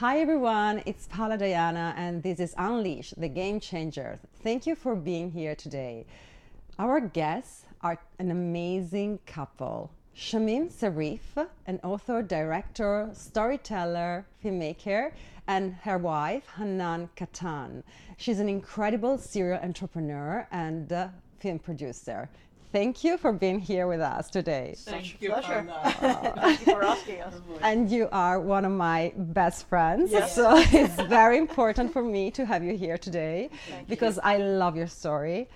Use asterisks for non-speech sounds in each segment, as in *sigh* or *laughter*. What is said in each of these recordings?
Hi everyone, it's Paula Diana, and this is Unleash, the game changer. Thank you for being here today. Our guests are an amazing couple. Shamim Sarif, an author, director, storyteller, filmmaker, and her wife, Hanan Kattan. She's an incredible serial entrepreneur and uh, film producer. Thank you for being here with us today. Thank you. pleasure. Anna. *laughs* Thank you for asking us. *laughs* And you are one of my best friends. Yes. So *laughs* it's very important for me to have you here today Thank because I love your story.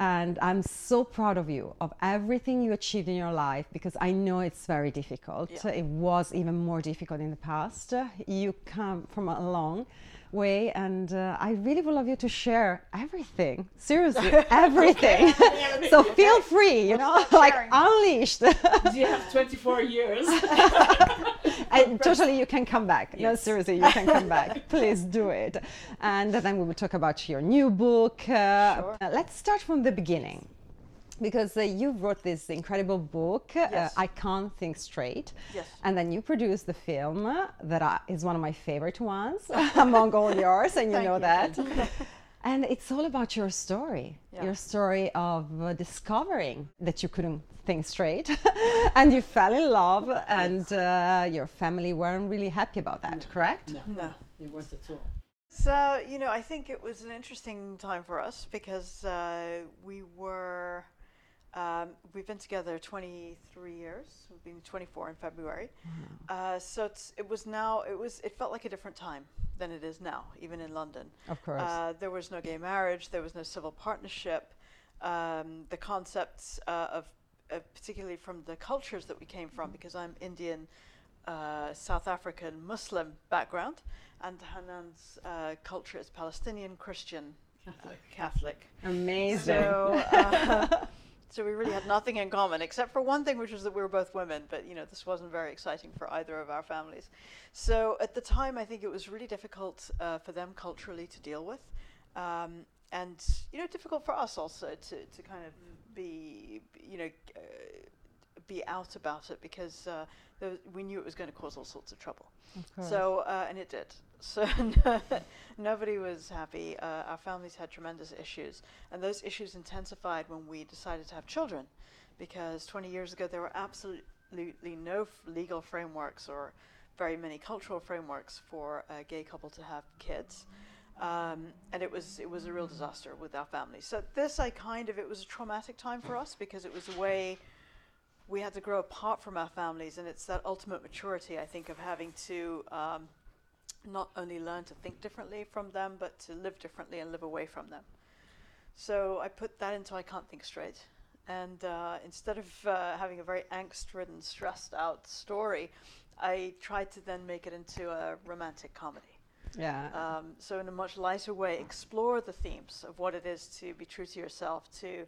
And I'm so proud of you, of everything you achieved in your life, because I know it's very difficult. Yeah. It was even more difficult in the past. You come from a long way, and uh, I really would love you to share everything. Seriously, *laughs* everything. *laughs* so feel free, you know, *laughs* like sharing. unleashed. you have 24 years. and totally you can come back no seriously you can come back please do it and then we will talk about your new book uh, Sure. uh, let's start from the beginning because uh, you wrote this incredible book uh, i can't think straight Yes. and then you produced the film uh, that I, is one of my favorite ones *laughs* among all *laughs* yours and you know you. that *laughs* and it's all about your story Yeah. your story of uh, discovering that you couldn't think straight and you fell in love and uh, your family weren't really happy about that correct No, No. they weren't at all. So, you know, I think it was an interesting time for us because uh, we were, um, we've been together 23 years. We've been 24 in February. Uh, so it's, it was now, it was, it felt like a different time than it is now, even in London. of course Uh, there was no gay marriage. There was no civil partnership. Um, the concepts uh, of, uh, particularly from the cultures that we came from, because I'm Indian, uh, South African, Muslim background, and Hanan's uh, culture is Palestinian, Christian, uh, Catholic. amazing So, uh, *laughs* so we really had nothing in common except for one thing, which was that we were both women. But you know, this wasn't very exciting for either of our families. So at the time, I think it was really difficult uh, for them culturally to deal with, um, and you know, difficult for us also to to kind of be you know. Uh, be out about it because uh, we knew it was going to cause all sorts of trouble. of. So, uh, and it did. *laughs* So, *laughs* nobody was happy. Uh, our families had tremendous issues. And those issues intensified when we decided to have children. Because 20 years ago, there were absolutely no f- legal frameworks or very many cultural frameworks for a gay couple to have kids. Um, and it was it was a real disaster with our family. So this I kind of it was a traumatic time for us because it was a way we had to grow apart from our families, and it's that ultimate maturity, I think, of having to um, not only learn to think differently from them, but to live differently and live away from them. So I put that into I Can't Think Straight. And uh, instead of uh, having a very angst ridden, stressed out story, I tried to then make it into a romantic comedy. yeah Um, so, in a much lighter way, explore the themes of what it is to be true to yourself, to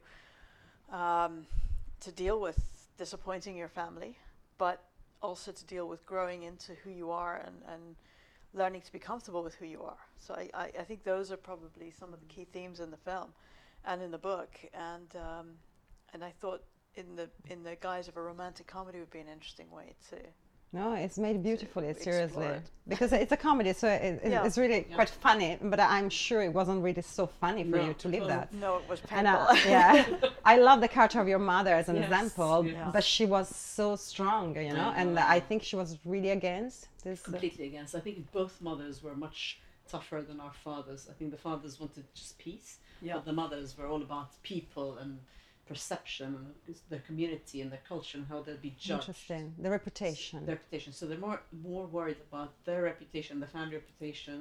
um, to deal with disappointing your family, but also to deal with growing into who you are and, and learning to be comfortable with who you are. So, I, I, I think those are probably some of the key themes in the film and in the book. And um, and I thought in the in the guise of a romantic comedy would be an interesting way to no it's made beautifully explore seriously it. because it's a comedy so it, it- Yeah. it's really Yeah. quite funny but i'm sure it wasn't really so funny for No, you to live that no, it was and painful. uh, yeah *laughs* i love the character of your mother as an Yes, example yes. but she was so strong you know and i think she was really against this uh, Completely against. I think both mothers were much tougher than our fathers. I think the fathers wanted just peace, Yeah. but the mothers were all about people and perception and their community and their culture and how they'll be judged. interesting the reputation Their reputation. So they're more more worried about their reputation, the family reputation,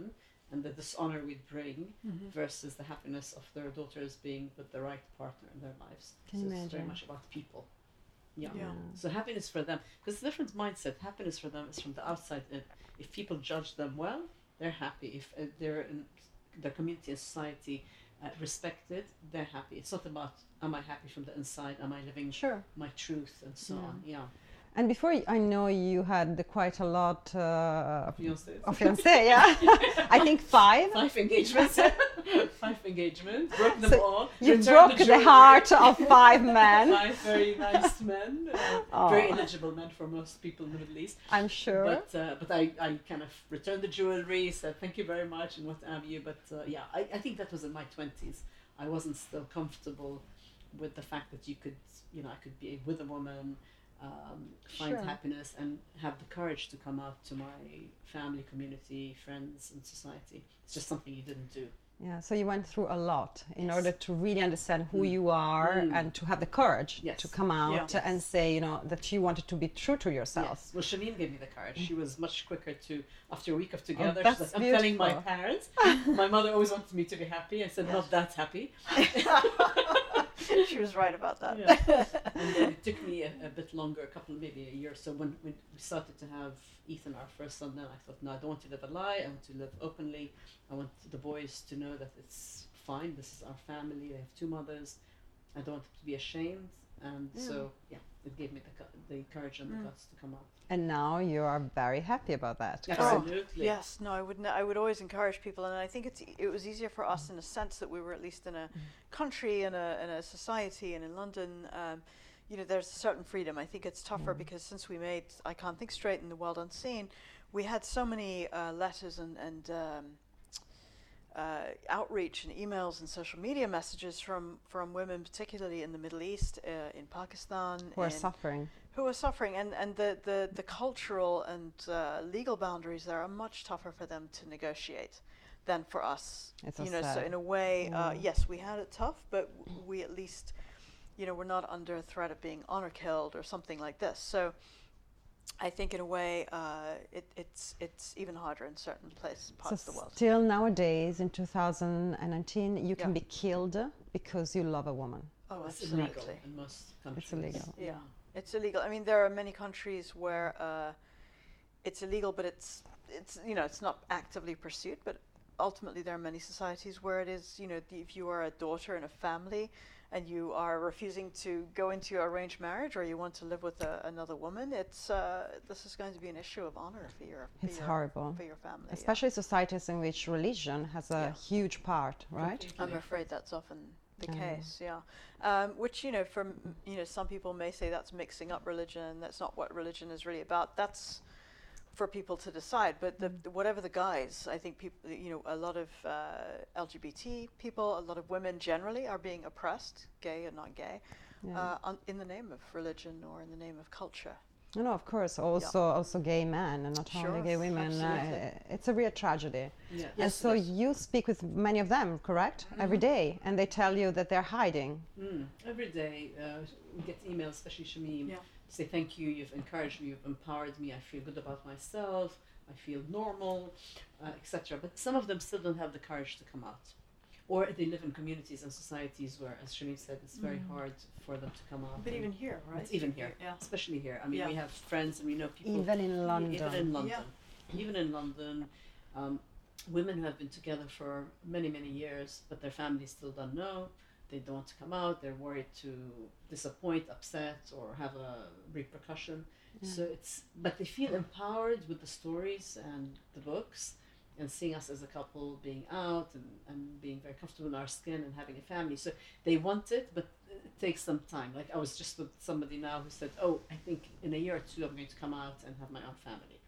and the dishonor we bring Mm-hmm. versus the happiness of their daughters being with the right partner in their lives. Can so you it's very much about people. Yeah. Yeah. So happiness for them, because different mindset. Happiness for them is from the outside. If, if people judge them well, they're happy. If uh, they're in the community and society uh, respected, they're happy. It's not about am I happy from the inside? Am I living sure my truth and so Yeah. on? Yeah. And before I know you had quite a lot uh, Fiancés. of fiancé, yeah. *laughs* I think five. Five engagements. *laughs* Five engagements. Broke them So all. You broke the, jewelry. heart of *laughs* five men. Five very nice men. Uh, very eligible men for most people in the Middle East. I'm sure. But uh, but I, I kind of returned the jewelry, said thank you very much and what have you. But uh, yeah, I, I think that was in my twenties. I wasn't still comfortable with the fact that you could you know I could be with a woman, um, find Sure. happiness and have the courage to come out to my family, community, friends, and society. It's just something you didn't do. yeah, so you went through a lot in Yes. order to really understand who Mm. you are Mm. and to have the courage Yes. to come out Yeah. and say, you know, that you wanted to be true to yourself. Yes. Well, Shamim gave me the courage. She was much quicker to, after a week of together, that's she's like, I'm telling my parents. *laughs* my mother always wanted me to be happy. I said, not that happy. *laughs* *laughs* *laughs* she was right about that. Yeah. *laughs* and then it took me a, a bit longer, a couple, maybe a year or so, when, when we started to have Ethan, our first son, then I thought, no, I don't want to live a lie. I want to live openly. I want the boys to know that it's fine. This is our family. They have two mothers. I don't want them to be ashamed. And so, yeah, it gave me the, the courage and the Mm. guts to come out. And now you are very happy about that. Oh, Absolutely. Yes, no, I would. n- I would always encourage people, and I think it's. e- It was easier for us in a sense that we were at least in a country and a in a society, and in London, um, you know, there's a certain freedom. I think it's tougher because since we made I can't think straight in the world unseen, we had so many uh, letters and and. Um, uh, outreach and emails and social media messages from, from women, particularly in the Middle East, uh, in Pakistan, Who are in suffering. who are suffering and, and the, the, the cultural and uh, legal boundaries there are much tougher for them to negotiate than for us It's you know so in a way uh, Mm. yes we had it tough but w- we at least you know we're not under threat of being honor killed or something like this so I think in a way uh, it, it's it's even harder in certain places parts so of the world still nowadays in 2019 you can Yeah. be killed because you love a woman. oh It's absolutely illegal in most countries. illegal. Yeah. It's illegal. I mean, there are many countries where uh, it's illegal, but it's it's you know it's not actively pursued. But ultimately, there are many societies where it is. You know, the- if you are a daughter in a family and you are refusing to go into arranged marriage or you want to live with a, another woman, it's uh, this is going to be an issue of honor for your for It's your, horrible. for your family. yeah. Especially societies in which religion has a Yeah. huge part, right? I'm afraid that's often the case, yeah. Um, which you know, from you know, some people may say that's mixing up religion. That's not what religion is really about. That's for people to decide. But the, the- whatever the guise, I think people, you know, a lot of uh, LGBT people, a lot of women generally are being oppressed, gay and not gay, Yeah. uh, in the name of religion or in the name of culture. No, no, of course. Also, also gay men and not only gay women. Uh, it's a real tragedy. Yeah. and Yes, so yes. you speak with many of them, correct? Every day, and they tell you that they're hiding. Mm. Every day uh, we get emails, especially Shamim, Yeah. Say thank you, you've encouraged me, you've empowered me, I feel good about myself, I feel normal, uh, etc. But some of them still don't have the courage to come out. Or they live in communities and societies where, as Shamim said, it's very Mm. hard for them to come out. But even here, right? It's even here, Yeah. especially here. I mean, Yeah. we have friends and we know people Even in London. even in London. Yeah. Even in London, um, women who have been together for many, many years, but their families still don't know. They don't want to come out. They're worried to disappoint, upset, or have a repercussion. So it's, but they feel empowered with the stories and the books, and seeing us as a couple being out and, and being very comfortable in our skin and having a family. So they want it, but it takes some time. Like I was just with somebody now who said, "Oh, I think in a year or two I'm going to come out and have my own family."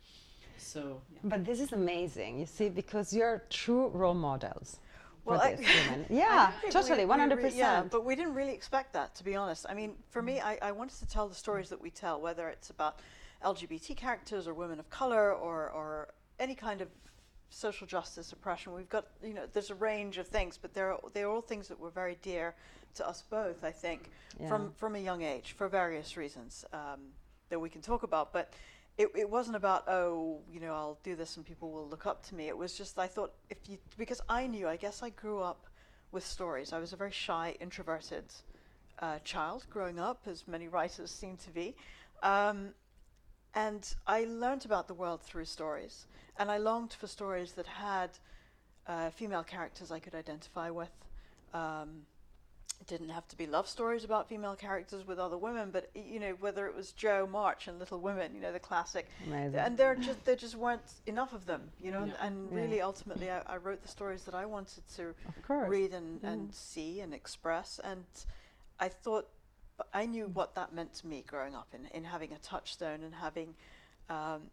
So yeah. But this is amazing, you see, because you're true role models for Well, I- these women. *laughs* Yeah, totally, one hundred re- Yeah, percent. but we didn't really expect that, to be honest. I mean, for me, I, I wanted to tell the stories that we tell, whether it's about LGBT characters or women of color or, or any kind of social justice oppression. We've got, you know, there's a range of things, but they're, they're all things that were very dear to us both, I think, from, from a young age for various reasons um, that we can talk about. But it, it wasn't about oh you know I'll do this and people will look up to me. It was just I thought if you because I knew I guess I grew up with stories. I was a very shy, introverted uh, child growing up, as many writers seem to be. Um, and I learned about the world through stories. And I longed for stories that had uh, female characters I could identify with. Um, it didn't have to be love stories about female characters with other women, but you know whether it was Jo March and Little Women, you know the classic, Amazing. and there just there just weren't enough of them, you know. Yeah. And Yeah. really, ultimately, I, I wrote the stories that I wanted to read and, Mm. and see and express. And I thought, I knew what that meant to me growing up in, in having a touchstone and having um,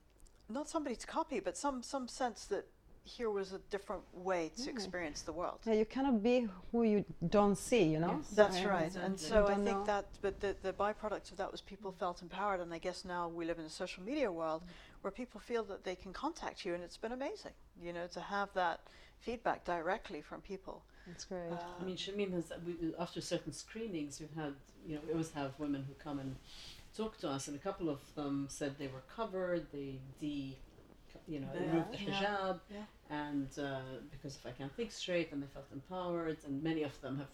not somebody to copy, but some, some sense that here was a different way to Yeah. experience the world. Yeah, you cannot be who you don't see, you know? Yes. That's Yeah, right. And so I think know. that, but the, the byproduct of that was people felt empowered. And I guess now we live in a social media world where people feel that they can contact you. And it's been amazing, you know, to have that feedback directly from people. That's great. Uh, I mean, Shamim has we, after certain screenings, we've had you know we always have women who come and talk to us, and a couple of them said they were covered, they de, you know, Yeah. removed the hijab, Yeah. and uh, because if I can't think straight, and they felt empowered, and many of them have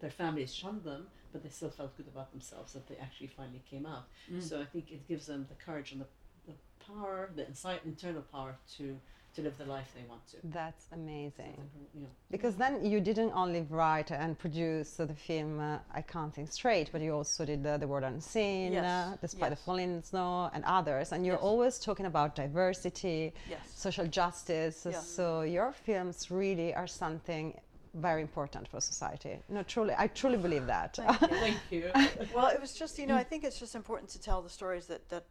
their families shunned them, but they still felt good about themselves that they actually finally came out. So I think it gives them the courage and the, the power, the inside internal power to to live the life they want to. That's amazing. I think, you know, Because then you didn't only write and produce uh, the film uh, I Can't Think Straight, but you also did uh, The World Unseen, Yes, uh, Despite yes. the Falling Snow, and others. And you're Yes. always talking about diversity, Yes. social justice. Yeah. So your films really are something very important for society. No, truly, I truly believe that. *laughs* Thank you. Thank you. *laughs* well, it was just you know I think it's just important to tell the stories that that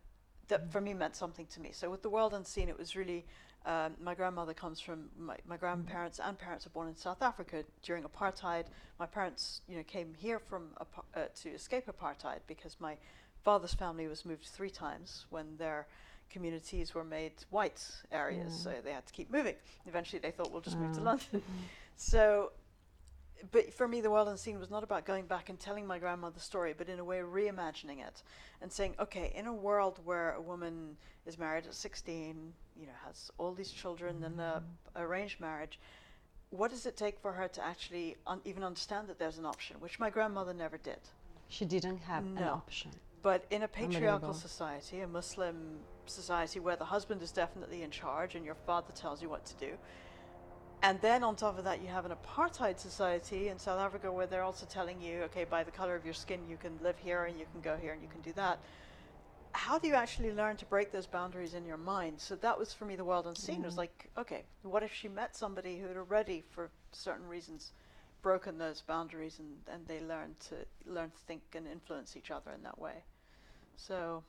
that for me meant something to me. So with the world unseen, it was really um, my grandmother comes from my, my grandparents and parents are born in South Africa during apartheid. My parents you know came here from uh, to escape apartheid because my father's family was moved three times when their communities were made white areas, Mm. so they had to keep moving. Eventually, they thought we'll just move to Ah. London. *laughs* So but for me, the world unseen was not about going back and telling my grandmother's story, but in a way reimagining it and saying, okay, in a world where a woman is married at 16, you know, has all these children and a mm. arranged marriage, what does it take for her to actually un- even understand that there's an option, which my grandmother never did. she didn't have an No. option. But in a patriarchal society, a Muslim society where the husband is definitely in charge and your father tells you what to do, and then on top of that, you have an apartheid society in South Africa where they're also telling you, okay, by the color of your skin, you can live here and you can go here and you can do that. How do you actually learn to break those boundaries in your mind? So that was for me the world unseen. It was mm. like, okay, what if she met somebody who had already, for certain reasons, broken those boundaries and, and they learned to learn to think and influence each other in that way. So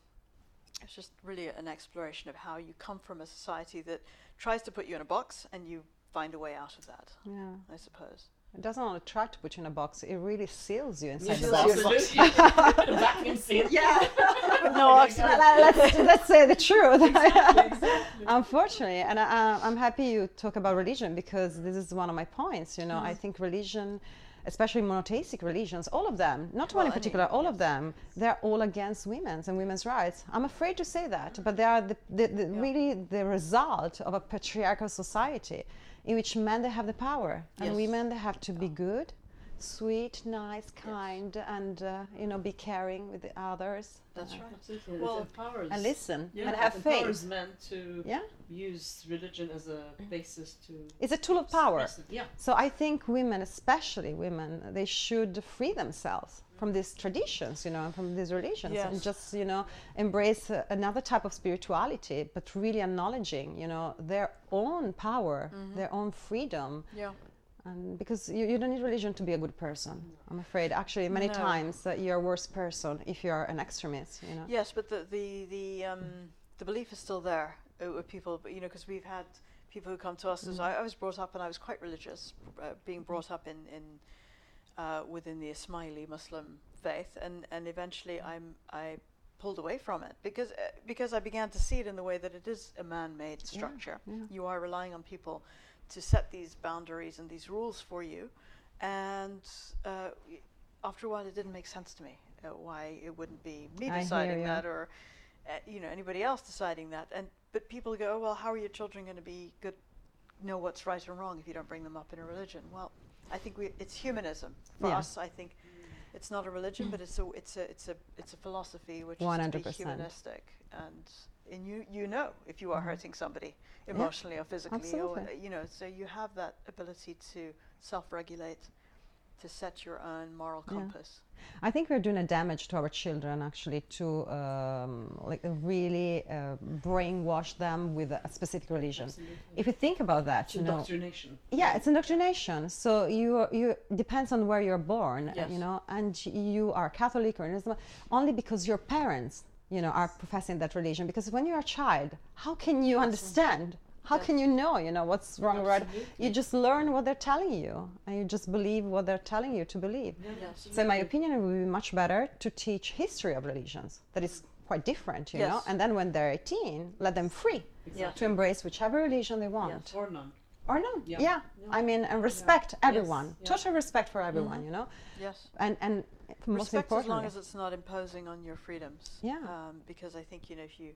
it's just really an exploration of how you come from a society that tries to put you in a box and you find a way out of that, Yeah. I suppose. It doesn't only try to put you in a box, it really seals you inside Yes, the box. *laughs* you in a box. absolutely. Vacuum seal. Yeah. *laughs* no Let- oxygen. let's, let's say the truth. *laughs* Exactly, exactly. Unfortunately, and I, I'm happy you talk about religion because this is one of my points. You know. I mm. think religion, especially monotheistic religions, all of them, not Well, one in any, particular, all of them, they're all against women's and women's rights. I'm afraid to say that, but they are the, the, the Yeah. really the result of a patriarchal society in which men they have the power and Yes. women they have to be good, sweet, nice, kind, and uh, you know, be caring with the others. That's Uh, right. Absolutely. Well, it empowers. And listen yeah, and have it faith. empowers men to Yeah, use religion as a basis to. it's a tool of power. Yeah. So I think women, especially women, they should free themselves from these traditions, you know, and from these religions, and just you know embrace uh, another type of spirituality, but really acknowledging, you know, their own power, their own freedom, Yeah. and because you, you don't need religion to be a good person. I'm afraid, actually, many No. times uh, you're a worse person if you're an extremist, you know. Yes, but the the the um, the belief is still there uh, with people. But you know, because we've had people who come to us. As I, I was brought up, and I was quite religious, uh, being brought up in in uh, within the Ismaili Muslim faith, and and eventually I'm I pulled away from it because uh, because I began to see it in the way that it is a man-made structure. yeah. You are relying on people to set these boundaries and these rules for you, and uh, after a while, it didn't make sense to me uh, why it wouldn't be me I hear deciding that or uh, you know anybody else deciding that. And but people go, oh, well, how are your children going to be good, know what's right and wrong if you don't bring them up in a religion? Well, I think we it's humanism for Yeah. us. I think it's not a religion, but it's a it's a it's a it's a philosophy which is to humanistic and. And you, you know if you are Mhm. hurting somebody emotionally or physically, or Absolutely. you know, so you have that ability to self-regulate to set your own moral Yeah. compass. I think we're doing a damage to our children actually to um, like really uh, brainwash them with a specific religion. Absolutely. If you think about that, It's you know, indoctrination. yeah, it's indoctrination. So you you depends on where you're born, Yes. you know, and you are Catholic or Islam only because your parents, you know, are professing that religion. Because when you're a child, how can you understand? How can you know, you know, what's wrong or right? You just learn what they're telling you, and you just believe what they're telling you to believe. Yes. So, in my opinion, it would be much better to teach history of religions. That is quite different, you know. And then when they're 18, let them free Yeah. to embrace whichever religion they want, Or none. or no. Yeah. Yeah. I mean, and respect everyone. yeah. Total respect for everyone, you know. Yes. And and most Respect as long as it's not imposing on your freedoms. Yeah. Um, because I think you know if you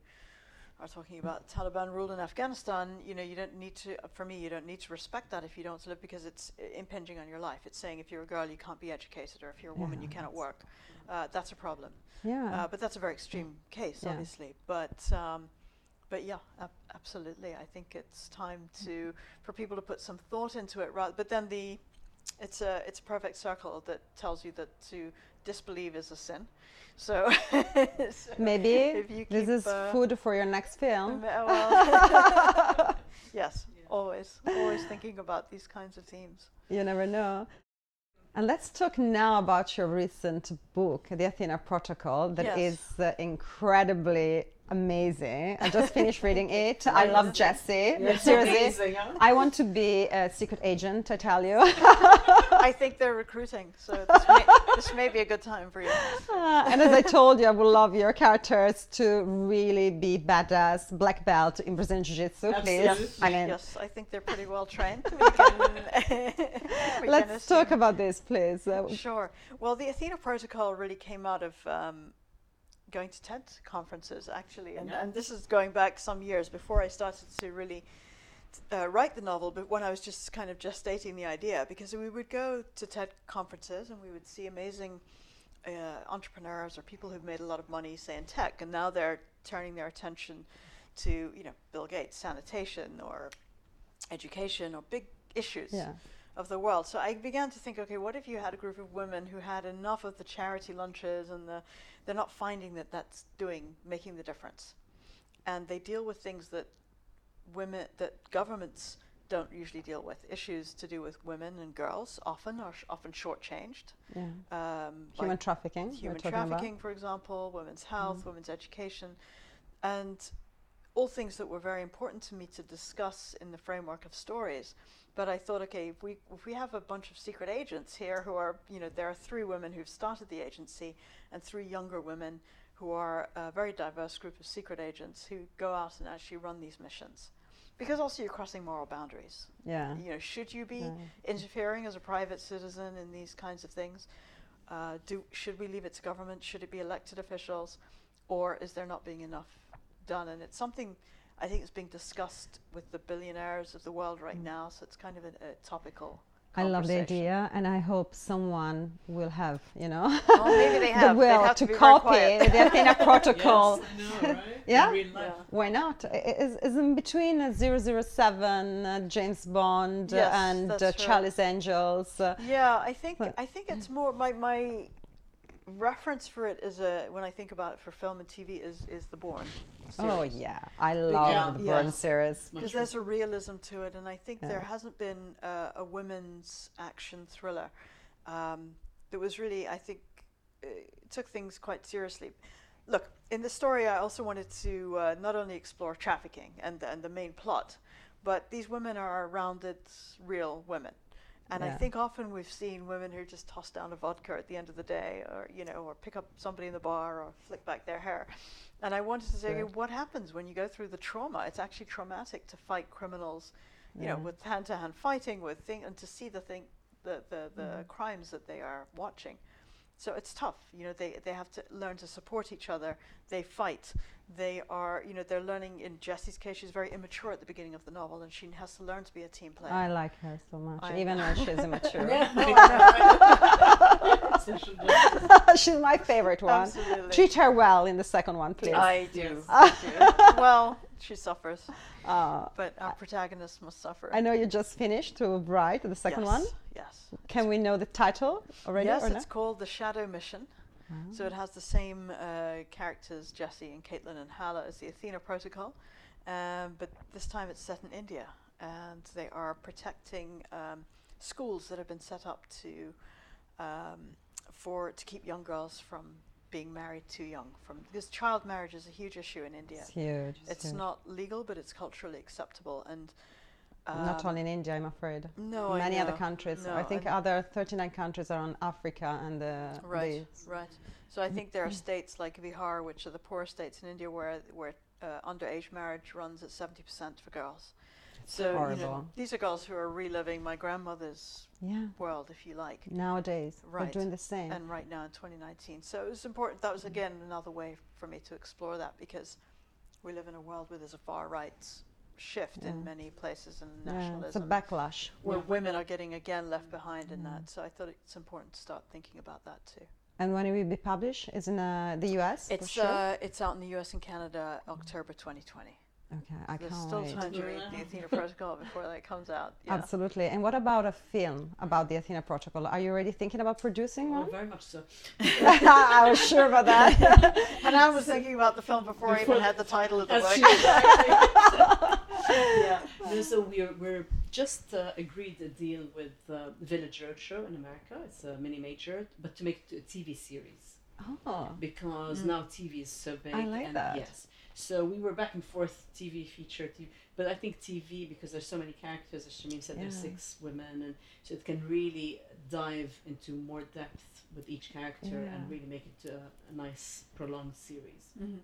are talking about Taliban rule in Afghanistan, you know you don't need to. For me, you don't need to respect that if you don't live because it's impinging on your life. It's saying if you're a girl you can't be educated, or if you're a woman Yeah, you cannot work. Uh, that's a problem. yeah. Uh, but that's a very extreme case, Yeah. obviously. But um, but yeah, ab- absolutely. I think it's time to for people to put some thought into it. Rather, but then the it's a it's a perfect circle that tells you that to disbelieve is a sin. So, *laughs* so Maybe if you this is uh, food for your next film. *laughs* well, *laughs* yes, always always thinking about these kinds of themes. You never know. And let's talk now about your recent book, The Athena Protocol, That is Yes. uh, incredibly amazing. I just finished reading it. I love Jessie. It's Seriously. amazing, huh? I want to be a secret agent, I tell you. I think they're recruiting, so this may, this may be a good time for you. Uh, *laughs* and as I told you, I would love your characters to really be badass, black belt in Brazilian Jiu Jitsu, please. Absolutely. I mean, Yes, I think they're pretty well trained. We can, we let's talk about this, please. Uh, Sure. Well, the Athena Protocol really came out of um, going to TED conferences, actually, and, Yeah. and this is going back some years before I started to really uh, write the novel, but when I was just kind of gestating the idea, because we would go to TED conferences and we would see amazing uh, entrepreneurs or people who've made a lot of money, say in tech, and now they're turning their attention to, you know, Bill Gates, sanitation or education or big issues yeah. of the world. So I began to think, okay, what if you had a group of women who had enough of the charity lunches and the, they're not finding that that's doing, making the difference, and they deal with things that women, that governments don't usually deal with, issues to do with women and girls, often are sh- often shortchanged. yeah. Um, Human trafficking. human talking about. trafficking, for example, women's health, women's education, and all things that were very important to me to discuss in the framework of stories. But I thought, okay, if we if we have a bunch of secret agents here who are, you know, there are three women who've started the agency and three younger women who are a very diverse group of secret agents who go out and actually run these missions. Because also you're crossing moral boundaries. Yeah. You know, should you be interfering as a private citizen in these kinds of things? Uh, do should we leave it to government? Should it be elected officials, or is there not being enough done? And it's something I think is being discussed with the billionaires of the world right now. So it's kind of a, a topical. I love the idea, and I hope someone will have, you know, *laughs* Well, maybe they *laughs* the have. They'd will have to, be copy the Athena *laughs* Protocol. Yes, know, right? Yeah? In real life. Yeah. Why not? I- i- Is, is in between uh, 007, uh, James Bond, uh, Yes, and uh. Charlie's Angels. Uh, Yeah, I think But- I think it's more my my reference for it is a when I think about it for film and TV is is the Bourne. oh yeah, I love Yeah. the Yeah. Bourne series. Because there's a realism to it, and I think there hasn't been uh, a women's action thriller um, that was really, I think, uh, took things quite seriously. Look, in the story, I also wanted to uh, not only explore trafficking and and the main plot, but these women are rounded, real women. And I think often we've seen women who just toss down a vodka at the end of the day, or you know, or pick up somebody in the bar, or flick back their hair. And I wanted to say, Good. what happens when you go through the trauma? It's actually traumatic to fight criminals, you know, with hand-to-hand fighting, with thing, and to see the thing, the the, the Mm-hmm. crimes that they are watching. So it's tough, you know. They they have to learn to support each other. They fight. They are, you know, they're learning. In Jessie's case, she's very immature at the beginning of the novel, and she has to learn to be a team player. I like her so much, I even know. when she's immature. *laughs* Yeah, *laughs* I know, right? Social justice. she's my favorite one. Absolutely. Treat her well in the second one, please. I do. Yes. I do. *laughs* well, she suffers, Uh, but our protagonist must suffer. I know you just finished to Bright, the second yes. one. Yes. Can we know the title already yes, or it's no? called The Shadow Mission. So it has the same uh, characters, Jessie and Caitlin and Hala, as the Athena Protocol, um, but this time it's set in India, and they are protecting um, schools that have been set up to um, for to keep young girls from being married too young. From because child marriage is a huge issue in India. It's huge. It's huge. not legal, but it's culturally acceptable, and Not um, only in India, I'm afraid. no, I Many other countries. No, I think and- other 39 countries are on Africa and the. Right, the- right. So I think there are states like Bihar, which are the poor states in India, where where uh, underage marriage runs at seventy percent for girls. So you know, horrible. these are girls who are reliving my grandmother's yeah. world, if you like, Nowadays, Right. we're doing the same. and right now in 2019. So it was important. That was again another way for me to explore that because we live in a world where there's a far right shift Yeah. in many places and yeah, it's a backlash. where women are getting again left behind in Mm. that. So I thought it's important to start thinking about that too. And when it will be published? Is in uh, the US? It's sure? uh, it's out in the U.S. and Canada October 2020. okay, I There's can't still wait. time to read the Athena *laughs* Protocol before that comes out. Yeah. Absolutely. And what about a film about the Athena Protocol? Are you already thinking about producing Oh, one? very much so. *laughs* I was sure about that. *laughs* and I was thinking about the film before I even had the title of the That's book. *laughs* yeah. No, so we're we're just uh, agreed a deal with uh, Village Roadshow in America. It's a mini major, but to make it a TV series oh, because Mm. now TV is so big. I like and that. Yes. So we were back and forth TV feature TV, but I think TV because there's so many characters. As Shamim said, there's six women, and so it can really dive into more depth with each character Yeah. and really make it a, a nice prolonged series. Mhm.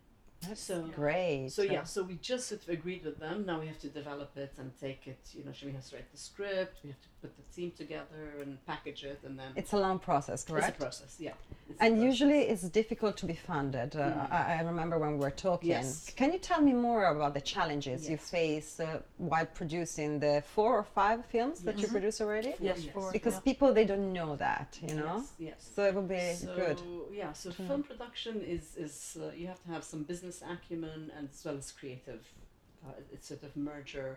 So- great. So yeah, so we just sort of agreed with them. Now we have to develop it and take it. You know, we have to write the script. We have to put the team together and package it, and then It's a long process, correct? it's a process. Yeah. It's And process. usually it's difficult to be funded. Uh, Mm. I, I remember when we were talking. Yes. Can you tell me more about the challenges you face uh, while producing the four or five films that you Mhm. produce already? Yes, Yes. four, Because yeah. people they don't know that, you know. Yes. yes. So it would be so, good. Yeah, so to know. film production is is uh, you have to have some business acumen and as well as creative. Uh, it's sort of merger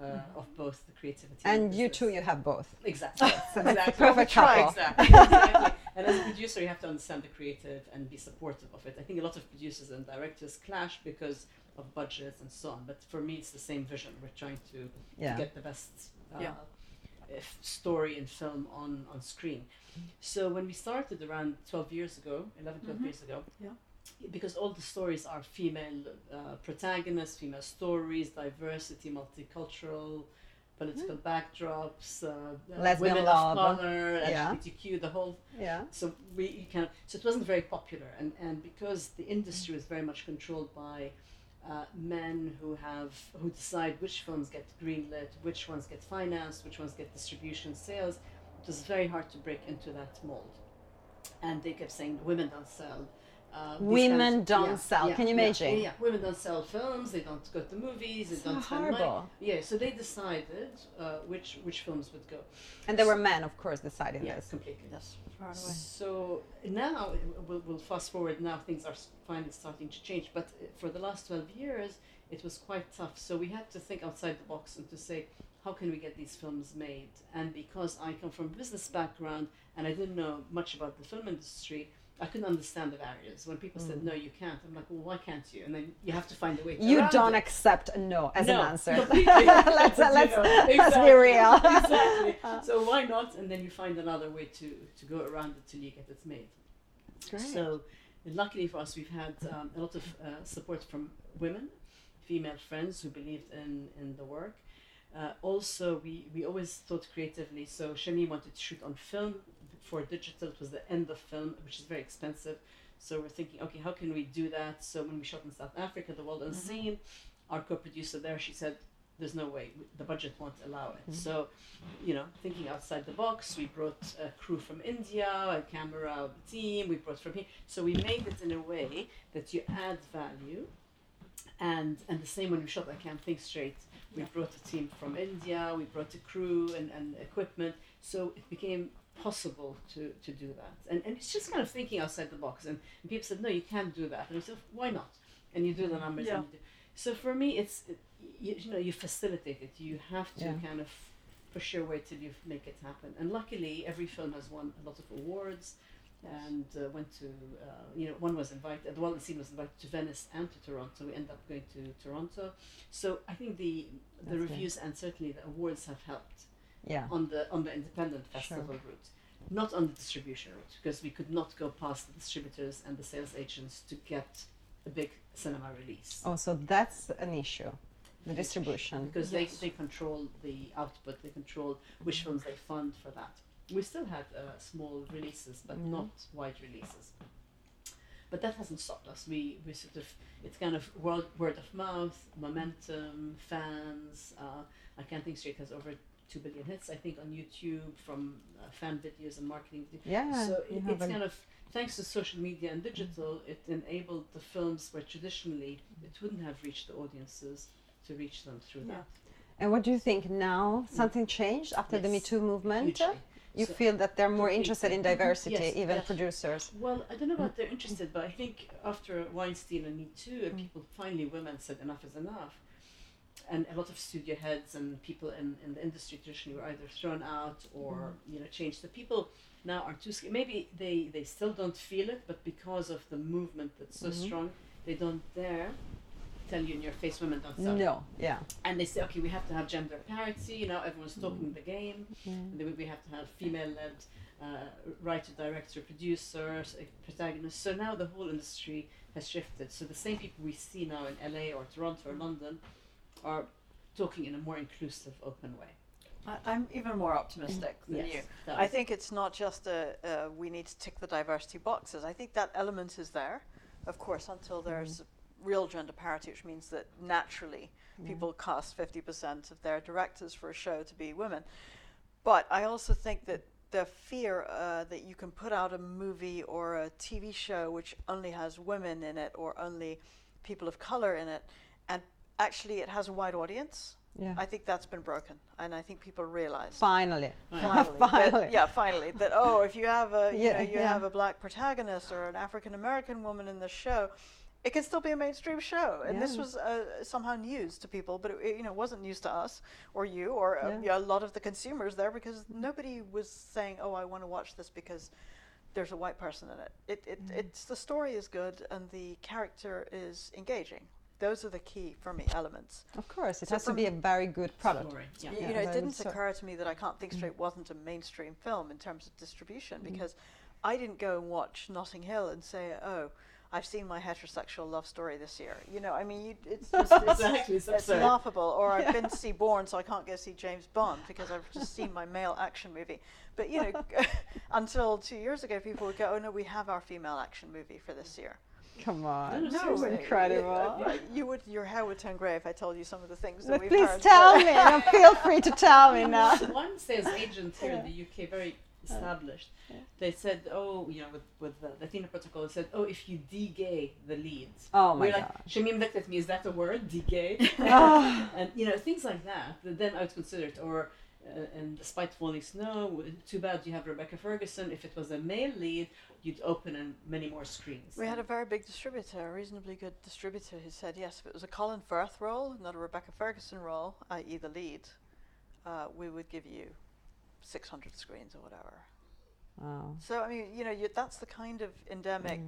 uh, of both the creativity Mm-hmm. And you business. too, you have both. Exactly. *laughs* So exactly. perfect We couple. Exactly. exactly. *laughs* And as a producer, you have to understand the creative and be supportive of it. I think a lot of producers and directors clash because of budgets and so on. But for me, it's the same vision. We're trying to, Yeah. to get the best uh, Yeah. if story and film on, on screen. So when we started around 12 years ago, 11, 12 Mhm. years ago, Yeah. Because all the stories are female uh, protagonists, female stories, diversity, multicultural, political backdrops, uh, uh, Lesbian women love. of color, Yeah. LGBTQ, the whole. Yeah. So we you of so it wasn't very popular, and and because the industry was very much controlled by. Uh, men who have who decide which films get greenlit, which ones get financed, which ones get distribution, sales. It was very hard to break into that mold, and they kept saying women don't sell. Uh, Women kinds of- don't yeah, sell. yeah, Can you yeah, imagine? Yeah, yeah, women don't sell films. They don't go to movies. They So don't spend money. horrible. Yeah, so they decided uh, which which films would go. And there were men, of course, deciding Yeah, this. completely. Yes, far away. So now we'll, we'll fast forward. Now things are finally starting to change. But uh, for the last twelve years, it was quite tough. So we had to think outside the box and to say, how can we get these films made? And because I come from a business background and I didn't know much about the film industry. I couldn't understand the barriers. When people said, Mm. no, you can't, I'm like, well, why can't you? And then you have to find a way to You don't it. accept a no as No, an answer. *laughs* let's You let's, know, let's be real. *laughs* exactly. *laughs* So why not? And then you find another way to, to go around it till you get it made. Great. So luckily for us, we've had um, a lot of uh, support from women, female friends who believed in, in the work. Uh, also, we, we always thought creatively. So Shami wanted to shoot on film. For digital, it was the end of film, which is very expensive. So we're thinking, okay, how can we do that? So when we shot in South Africa, The World Unseen, our co-producer there, she said, "There's no way the budget won't allow it." Mhm. So, you know, thinking outside the box, we brought a crew from India, a camera team. We brought from here. So we made it in a way that you add value, and and the same when we shot. I can't think straight. We Yeah. brought a team from India. We brought a crew and, and equipment. So it became possible to, to do that. And, and it's just kind of thinking outside the box. And, and people said, no, you can't do that. And I said, why not? And you do the numbers. Yeah. And you do. So for me, it's it, you, you know you facilitate it. You have to Yeah. kind of push your way till you make it happen. And luckily, every film has won a lot of awards, and uh, went to uh, you know one was invited. Well, the scene was invited to Venice and to Toronto. We ended up going to Toronto. So I think the the That's good. reviews and certainly the awards have helped Yeah. on the on the independent Sure. festival route, not on the distribution route, because we could not go past the distributors and the sales agents to get a big cinema release. Oh, so that's an issue, the distribution. Because Yes. they, they control the output, they control which films they fund for that. We still had uh, small releases, but Mhm. not wide releases. But that hasn't stopped us. We, we sort of, it's kind of word, word of mouth, momentum, fans. Uh, I Can't Think Straight has over 2 billion hits, I think, on YouTube from uh, fan videos and marketing. videos. Yeah. so it, it's kind of, thanks to social media and digital, it enabled the films where traditionally it wouldn't have reached the audiences to reach them through Yeah. that. and what do you think now? Something changed after the Me Too movement? Hugely. You So- feel that they're more interested in diversity, Yes, even yes. producers. Well, I don't know about they're interested, but I think after Weinstein and Me Too, and Mm. people finally women said enough is enough, and a lot of studio heads and people in, in the industry traditionally were either thrown out or Mm. you know changed. The people now are too scared. Maybe they they still don't feel it, but because of the movement that's so Mhm. strong, they don't dare tell you in your face women don't sell. No, yeah. And they say, okay, we have to have gender parity. You know, everyone's talking the game. yeah. And then we have to have female-led uh, writer, director, producer, protagonist. So now the whole industry has shifted. So the same people we see now in LA or Toronto or London are talking in a more inclusive, open way. I, I'm even more optimistic than Yes, you. I think it's not just a uh, we need to tick the diversity boxes. I think that element is there, of course, until there's real gender parity, which means that naturally people cast 50% of their directors for a show to be women. But I also think that the fear uh, that you can put out a movie or a TV show which only has women in it or only people of color in it, actually it has a wide audience. Yeah. I think that's been broken, and I think people realize Finally. finally, *laughs* Finally. That, yeah, finally. That oh, if you have a you Yeah, know you yeah. have a black protagonist or an African American woman in the show, it can still be a mainstream show. And this was uh, somehow news to people, but it, it, you know wasn't news to us or you or uh, Yeah. a lot of the consumers there because nobody was saying, oh, I want to watch this because there's a white person in it. It, it Mm. it's the story is good and the character is engaging. Those are the key for me elements. Of course, it So has to be a very good product. Story, yeah. Y- Yeah, you know, it didn't. So- occur to me that I Can't Think mm. Straight wasn't a mainstream film in terms of distribution mm. because I didn't go and watch Notting Hill and say, "Oh, I've seen my heterosexual love story this year." You know, I mean, you, it's *laughs* just it's, Exactly, it's it's laughable. Or I've been to see Bourne, so I can't go see James Bond because I've just seen my male action movie. But you know, *laughs* until two years ago, people would go, "Oh no, we have our female action movie for this year." Come on. No, This no, is uh, incredible. uh, you would, your hair would turn grey if I told you some of the things that But we've please heard. Please tell *laughs* me. No, feel free to tell me now. One, one sales agent here in the UK, very established, they said, oh, you know, with, with the Athena protocol, they said, oh, if you de-gay the leads. Oh my We're god. like, Shamim looked at me, is that a word, de-gay? *laughs* Ah. and, you know, things like that, that then I would consider it. Or, uh, and despite falling snow, too bad you have Rebecca Ferguson. If it was a male lead, you'd open in many more screens. We had a very big distributor, a reasonably good distributor, who said yes, if it was a Colin Firth role, not a Rebecca Ferguson role, i.e., the lead, uh, we would give you 600 screens or whatever. Wow. So, I mean, you know, you, that's the kind of endemic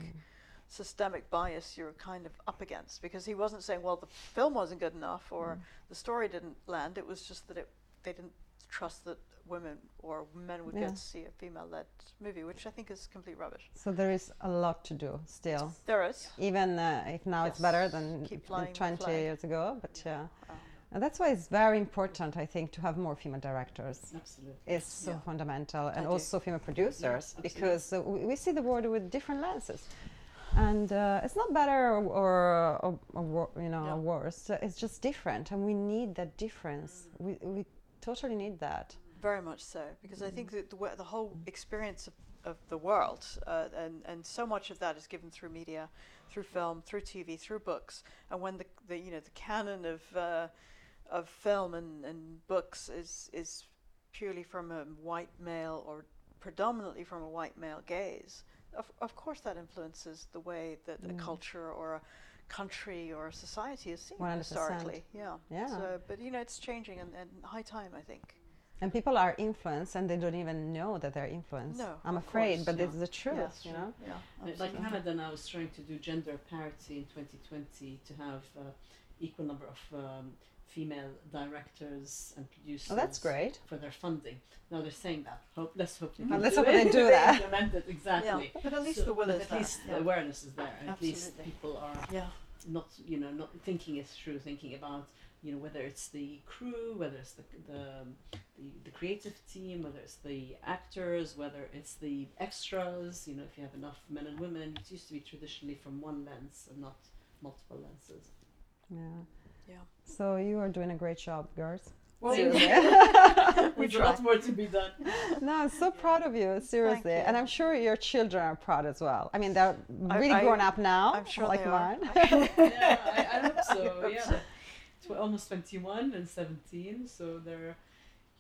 systemic bias you're kind of up against because he wasn't saying, well, the film wasn't good enough or the story didn't land. It was just that it, they didn't trust that women or men would Yeah. go to see a female led movie, which I think is complete rubbish. So there is a lot to do still. There is. Even uh, if now it's better than flying 20 flag. years ago, but yeah. Oh. And that's why it's very important, I think, to have more female directors. Absolutely. It's so Yeah. fundamental, and I do. also female producers, absolutely. because uh, we, we see the world with different lenses, and uh, it's not better or, or, or, or you know Yeah. worse. It's just different, and we need that difference. We we totally need that. Very much so, because I think that the, the whole experience of, of the world, uh, and, and so much of that is given through media, through film, through TV, through books. And when the, the you know the canon of uh, of film and, and books is is purely from a white male or predominantly from a white male gaze, of, of course that influences the way that a Mm. culture or a country or society has seen 100%. historically. Yeah. Yeah. So, but you know, it's changing and, and high time, I think. And people are influenced and they don't even know that they're influenced. No, I'm afraid, course, but yeah. this is the truth, Yes, you know? Yeah. Like absolutely. Canada now is trying to do gender parity in 2020 to have uh, equal number of um, female directors and producers. Oh, that's great. For their funding. Now they're saying that. Hope, let's hope they Mhm. Let's do hope it. they do that. implement it exactly. Yeah. But at least So- the will is at there. least the awareness is there, and at least Absolutely. people are Yeah. not you know not thinking it through, thinking about you know whether it's the crew, whether it's the the, the, the creative team, whether it's the actors, whether it's the extras. You know, if you have enough men and women, it used to be traditionally from one lens and not multiple lenses. Yeah. Yeah. So you are doing a great job, girls. Well, Seriously. *laughs* We There's a lot more to be done. no, I'm so proud of you, seriously. you. And I'm sure your children are proud as well. I mean, they're really I- grown up now, I'm sure like they are. mine. *laughs* yeah, I, I hope so. *laughs* hope yeah, so. Tw- almost twenty-one and seventeen, so they're,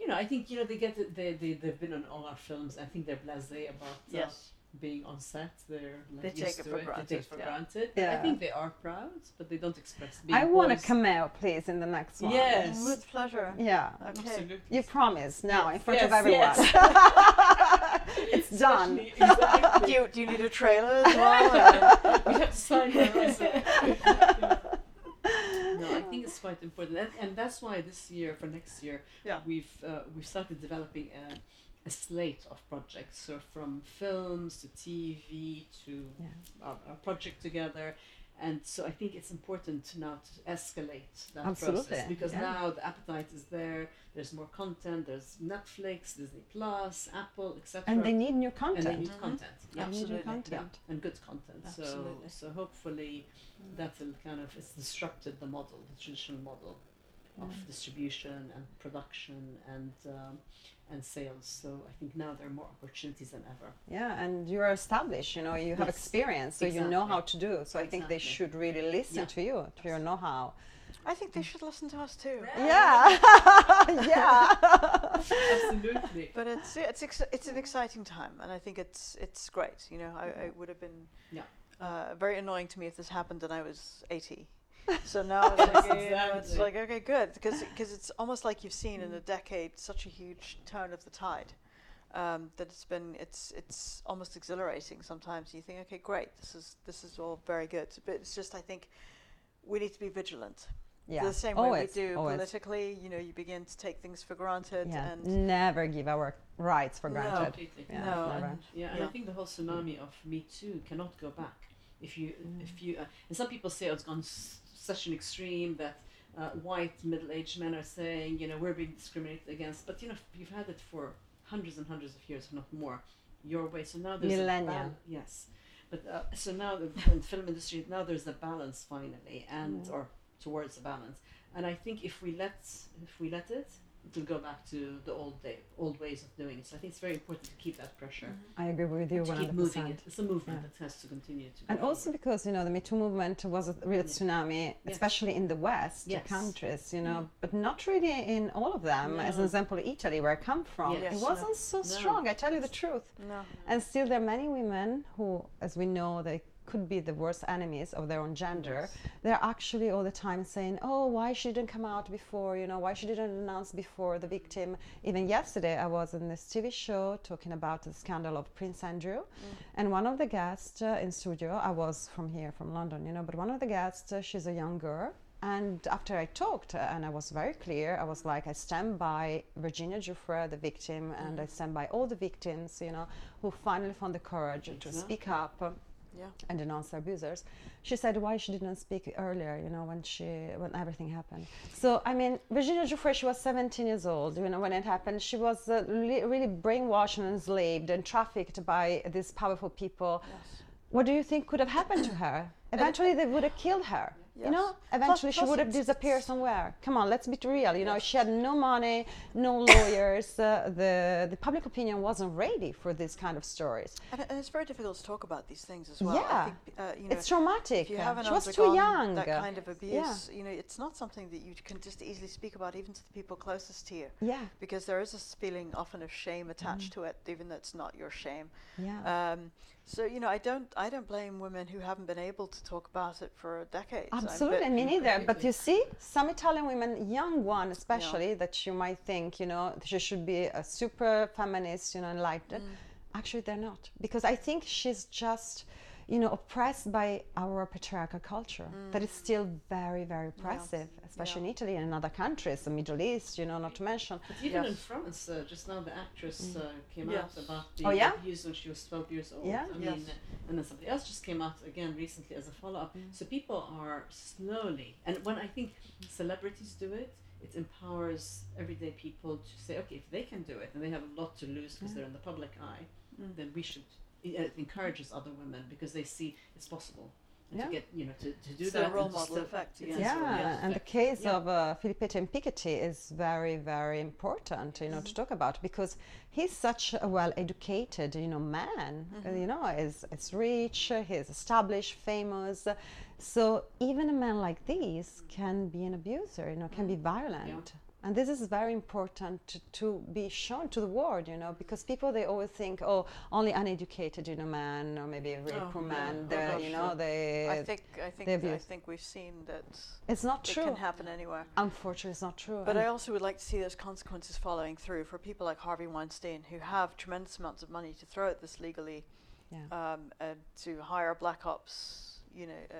you know, I think you know they get they they they've been on all our films. I think they're blasé about uh, Yes. Being on set. They're like They used take it to for They granted, take it for yeah. granted. But I think they are proud, but they don't express. Being I want a boys. cameo, please, in the next one. Yes. With pleasure. Yeah. Okay. Absolutely. You promise now in front of everyone. yes. *laughs* *laughs* it's done. Exactly, exactly. Do you, do you need a trailer as well? We have to sign her. *laughs* no, I think it's quite important, and, and that's why this year, for next year, Yeah. we've uh, we've started developing a, a slate of projects. So from films to TV to Yeah. our, our project together. And so I think it's important to now to escalate that Absolutely, process because yeah. now the appetite is there. There's more content. There's Netflix, Disney Plus, Apple, etc. And they need new content. And they need Mhm. content. Yeah Absolutely, content. and good content. Absolutely. So so hopefully that will kind of it's disrupted the model, the traditional model of Mm. distribution and production and um, and sales. So I think now there are more opportunities than ever. Yeah, and you're established, you know, you have Yes, experience, so you know how to do. So I think they should really listen Yeah. to you, to your know how. I think they should listen to us too. Yeah. *laughs* yeah. Absolutely. *laughs* But it's it's ex- it's an exciting time, and I think it's it's great. You know, I, I would have been Yeah. uh, very annoying to me if this happened and I was eighty. So now *laughs* it's like, you know, it's like okay, good, because it's almost like you've seen in a decade such a huge turn of the tide. Um, that it's been it's it's almost exhilarating sometimes. You think, okay, great, this is this is all very good, but it's just I think we need to be vigilant. yeah. The same always, way we do always. politically, you know, you begin to take things for granted Yeah. and Never give our rights for granted. Completely. Yeah, No, and- Yeah, and Yeah. I think the whole tsunami of Me Too cannot go back. If you, Mm. if you, uh, and some people say oh, it's gone s- such an extreme that uh, white middle-aged men are saying, you know, we're being discriminated against. But you know, you've had it for hundreds and hundreds of years, if not more, your way. So now there's a Millennia. yes, but uh, so now the, in the film industry now there's a balance finally, and Mm. or towards a balance. And I think if we let if we let it, it will go back to the old day, old ways of doing it. So I think it's very important to keep that pressure mm-hmm. I agree with you to 100%. keep moving it. It's a movement Yeah. that has to continue to. And also forward. because you know the Me Too movement was a mm-hmm. real tsunami, especially in the West Yes. countries, you know, mm-hmm. but not really in all of them. As an example, Italy, where I come from, Yes. it wasn't so strong. I tell you the truth. no. And still, there are many women who, as we know, they could be the worst enemies of their own gender. Yes. They're actually all the time saying, "Oh, why she didn't come out before? You know, why she didn't announce before the victim." Even yesterday, I was in this TV show talking about the scandal of Prince Andrew, and one of the guests uh, in studio, I was from here, from London, you know, but one of the guests, uh, she's a young girl. And after I talked, uh, and I was very clear, I was like, I stand by Virginia Giuffre, the victim, and I stand by all the victims, you know, who finally found the courage to speak up Yeah. and denounce abusers. She said why she didn't speak earlier, you know, when she when everything happened. So I mean, Virginia Giuffre, she was 17 years old, you know, when it happened. She was uh, li- really brainwashed and enslaved and trafficked by these powerful people. Yes. What do you think could have happened to her? *coughs* Eventually, they would have killed her. You know, eventually Plus- she plus would have disappeared somewhere. Come on, let's be real. You know, she had no money, no lawyers. Uh, the the public opinion wasn't ready for this kind of stories. And, and it's very difficult to talk about these things as well. Yeah. I think, uh, you know, it's traumatic. if you haven't she was too young. that kind of abuse, Yeah. you know, it's not something that you can just easily speak about, even to the people closest to you, Yeah, because there is this feeling often of shame attached to it, even though it's not your shame. yeah. Um, so you know, I don't, I don't blame women who haven't been able to talk about it for decades. Absolutely, me neither. But you see, some Italian women, young one especially, that you might think, you know, she should be a super feminist, you know, enlightened. Mm. Actually, they're not, because I think she's just, you know, oppressed by our patriarchal culture that is still very, very oppressive, especially Mm. Yeah. in Italy and in other countries, the Middle East, you know, not to mention. But even in France, uh, just now the actress uh, came Yes. out about the Oh, yeah? abuse when she was 12 years old. Yeah. I Yes. mean, uh, and then somebody else just came out again recently as a follow up. So people are slowly, and when I think celebrities do it, it empowers everyday people to say, okay, if they can do it and they have a lot to lose because they're in the public eye, Mm. then we should. It it encourages other women because they see it's possible. And Yeah. To get you know to, to do It's that a role model still- effect, It's yes. Yeah, and the case Yeah. of uh, Filippetti and Piketty is very, very important, you know, to talk about because he's such a well-educated, you know, man. uh, you know, is is rich, he's established, famous. So even a man like this can be an abuser, you know, can be violent. And this is very important to, to be shown to the world, you know, because people they always think, oh, only uneducated, you know, man, or maybe a very Oh, poor yeah. man, Oh, you know, they. I think I think I think we've seen that it's not true. it can happen anywhere. Unfortunately, it's not true. But And- I also would like to see those consequences following through for people like Harvey Weinstein, who have tremendous amounts of money to throw at this legally, Yeah. um, uh, to hire black ops, you know, uh,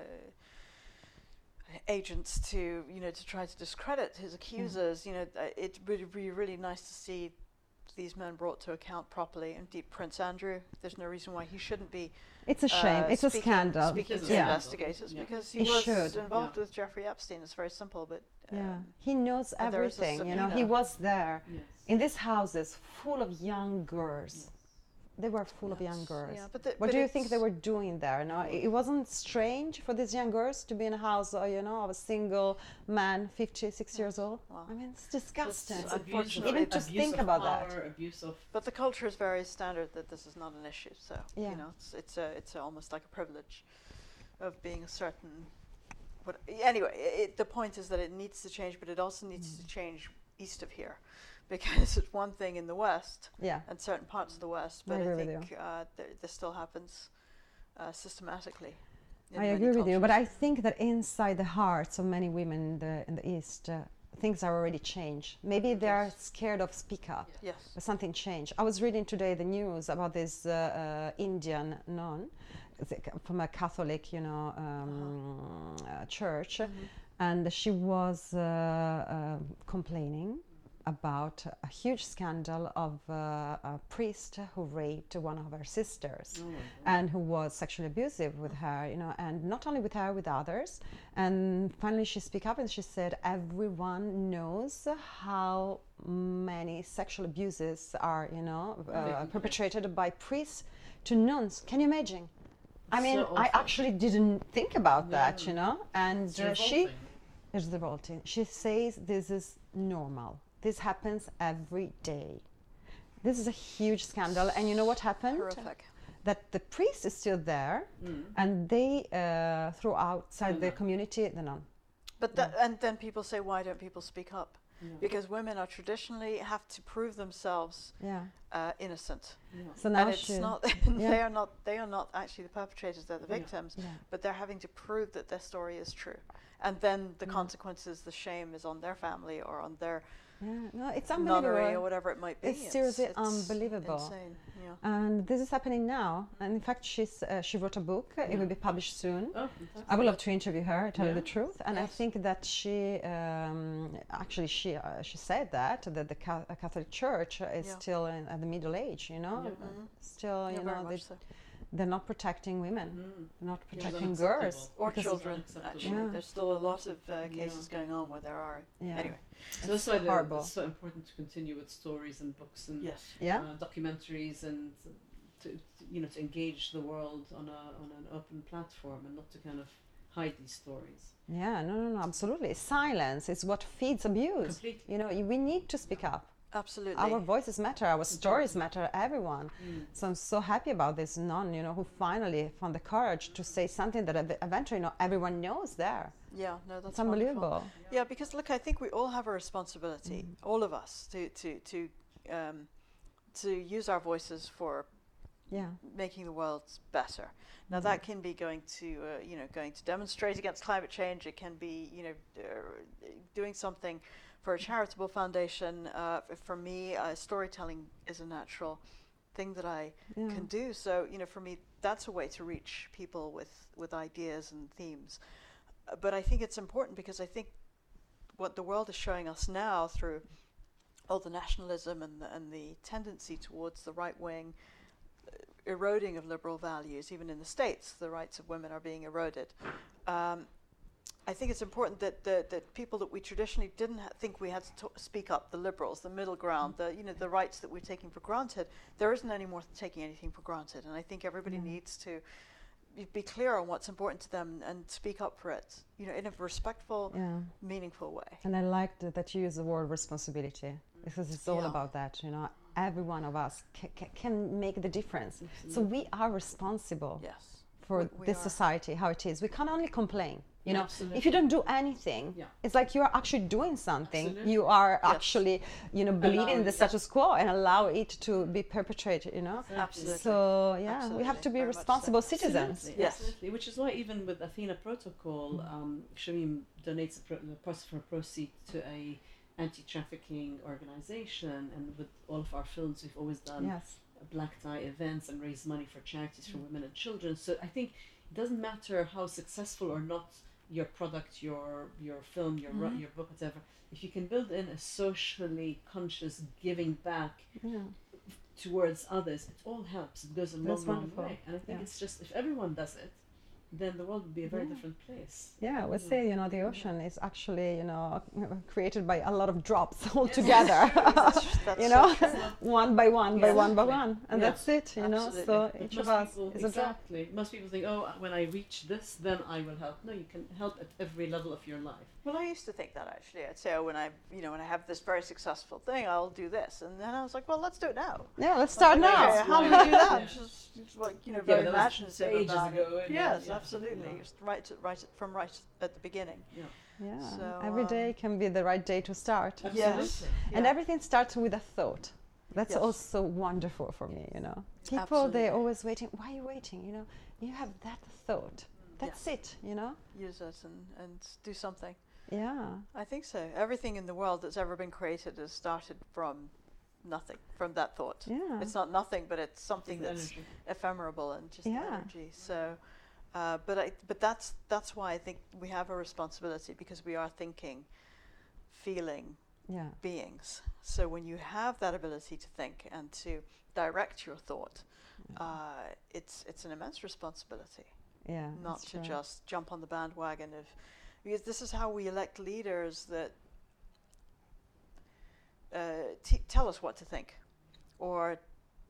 agents to you know to try to discredit his accusers. You know, uh, it would be really nice to see these men brought to account properly. Indeed, Prince Andrew, there's no reason why he shouldn't be It's a shame. uh, it's a scandal. Speaking It's to yeah. investigators Yeah. because he, He was should. involved Yeah. with Jeffrey Epstein. It's very simple, but yeah. um, He knows and there is a everything. You know, he was there Yes. in these houses full of young girls. They were full of young girls. Yeah, but the- what but do you think they were doing there? No, it it wasn't strange for these young girls to be in a house, uh, you know, of a single man, 56 years old. Wow. I mean, it's disgusting. It's Unfortunately, Even just think of about that. Abuse of But the culture is very standard that this is not an issue. So Yeah. you know, it's it's a it's a, almost like a privilege of being a certain. What anyway? It, the point is that it needs to change, but it also needs Mm. to change east of here, *laughs* because it's one thing in the west Yeah. and certain parts of the west, but I, with think uh, th- this still happens uh, systematically. I agree with you, but I think that inside the hearts of many women in the in the East, uh, things are already changed. Maybe they are scared of speak up. yes. but something changed. I was reading today the news about this uh, uh, Indian nun it's a ca- from a Catholic, you know, um, uh, church, and she was uh, uh, complaining about a huge scandal of uh, a priest who raped one of her sisters Oh and who was sexually abusive with her, you know, and not only with her, with others. And finally, she spoke up and she said, "Everyone knows how many sexual abuses are, you know, uh, perpetrated by priests to nuns. Can you imagine? I mean, So I actually didn't think about that, you know, and uh, she." It's revolting. She says this is normal. This happens every day. This is a huge scandal, and you know what happened? Horrific. That the priest is still there, Mm. and they uh, throw outside The the community the nun. But that, and then people say, why don't people speak up? Yeah. Because women are traditionally have to prove themselves Yeah. uh, innocent, Yeah. So now and it's not. *laughs* *laughs* Yeah. they are not. They are not actually the perpetrators. They're the Yeah. victims, Yeah. but they're having to prove that their story is true, and then the Yeah. consequences, the shame is on their family or on their Yeah. No, it's unbelievable. or whatever it might be. It's seriously unbelievable. Insane. Yeah. And this is happening now. And in fact, she's uh, she wrote a book. It will be published soon. Oh. I would love to interview her, tell you the truth, and I think that she um, actually she uh, she said that that the Catholic Church is Yeah. still in, at the Middle Age, you know, Yeah. Mhm. still Yeah, you know they, so. They're not protecting women, Mm. they're not Yeah, protecting unacceptable. girls Or children. Actually, Yeah. there's still a lot of uh, Yeah. cases going on where there are. Yeah. Anyway. So that's why horrible. it's so important to continue with stories and books and Yes. Yeah, uh, documentaries and to, to you know to engage the world on a on an open platform and not to kind of hide these stories. yeah, no, no, no, absolutely. Silence is what feeds abuse. Completely. You know, we need to speak up. Absolutely. Our voices matter. Our stories matter. Everyone. Mm. So I'm so happy about this nun, you know, who finally found the courage to say something that eventually, you know, everyone knows there. yeah. No, that's It's wonderful. unbelievable. Yeah, because look, I think we all have a responsibility, Mm. all of us, to to to um, to use our voices for Yeah. making the world better. Now that can be going to uh, you know going to demonstrate against climate change. It can be you know uh, doing something for a charitable foundation. Uh, for me, uh, storytelling is a natural thing that I Yeah. can do. So you know for me that's a way to reach people with with ideas and themes. Uh, but I think it's important because I think what the world is showing us now through all the nationalism and the, and the tendency towards the right wing eroding of liberal values, even in the states, the rights of women are being eroded. Um, I think it's important that the that people that we traditionally didn't ha- think we had to to speak up, the liberals, the middle ground, the you know the rights that we're taking for granted, there isn't any more taking anything for granted, and I think everybody needs to be- clear on what's important to them and speak up for it, you know, in a respectful, Yeah. meaningful way. And I liked that- that you use the word responsibility because it's all about that. You know, every one of us ca- ca- can make the difference. So we are responsible Yes. for We- we this are. society how it is. We can only complain. You Yeah, know, absolutely. if you don't do anything, Yeah. it's like you are actually doing something. Absolutely. You are Yes. actually, you know, believing in the status quo and allow it to be perpetrated. You know, Absolutely. so yeah, we have to be Very much so. responsible citizens. Absolutely, Yes. absolutely. Which is why even with Athena Protocol, um, Shamim donates a pro- the pros- for proceed to a anti-trafficking organization, and with all of our films, we've always done Yes, black tie events and raise money for charities for mm. women and children. So I think it doesn't matter how successful or not your product, your your film, your ru- mm-hmm. your book, whatever. If you can build in a socially conscious giving back yeah, towards others, it all helps. It goes a long, That's long way. And I think Yeah. it's just if everyone does it, then the world would be a very Yeah. different place. yeah. we'd Mm. say you know the ocean is actually you know *laughs* created by a lot of drops all Yes, together. *laughs* That's, that's *laughs* you know, one by one by one by one, and Yeah. that's it. You know, so each of us people, is a drop. exactly. Most people think, oh, when I reach this, then I will help. No, you can help at every level of your life. Well, I used to think that actually. I'd say, oh, when I, you know, when I have this very successful thing, I'll do this, and then I was like, well, let's do it now. Yeah, let's start Okay, now. How do we do that? Yeah. Just, just like you know, Yeah, very but that was imaginative ages about ago, and, Yes, yeah, absolutely. yeah. Just right, to, right from right at the beginning. Yeah, So, every um, day can be the right day to start. Yes. And Yeah. everything starts with a thought. That's Yes. also wonderful for me, you know. People, Absolutely. they're always waiting. Why are you waiting? You know, you have that thought. That's it, you know? Use it and, and do something. Yeah. I think so. Everything in the world that's ever been created has started from nothing, from that thought. Yeah. It's not nothing, but it's something It's that's energy. ephemeral and just Yeah. energy. So, uh, but I, but that's that's why I think we have a responsibility because we are thinking, feeling Yeah. beings. So when you have that ability to think and to direct your thought, uh, it's it's an immense responsibility Yeah. not to true. just jump on the bandwagon of because this is how we elect leaders that uh, t- tell us what to think or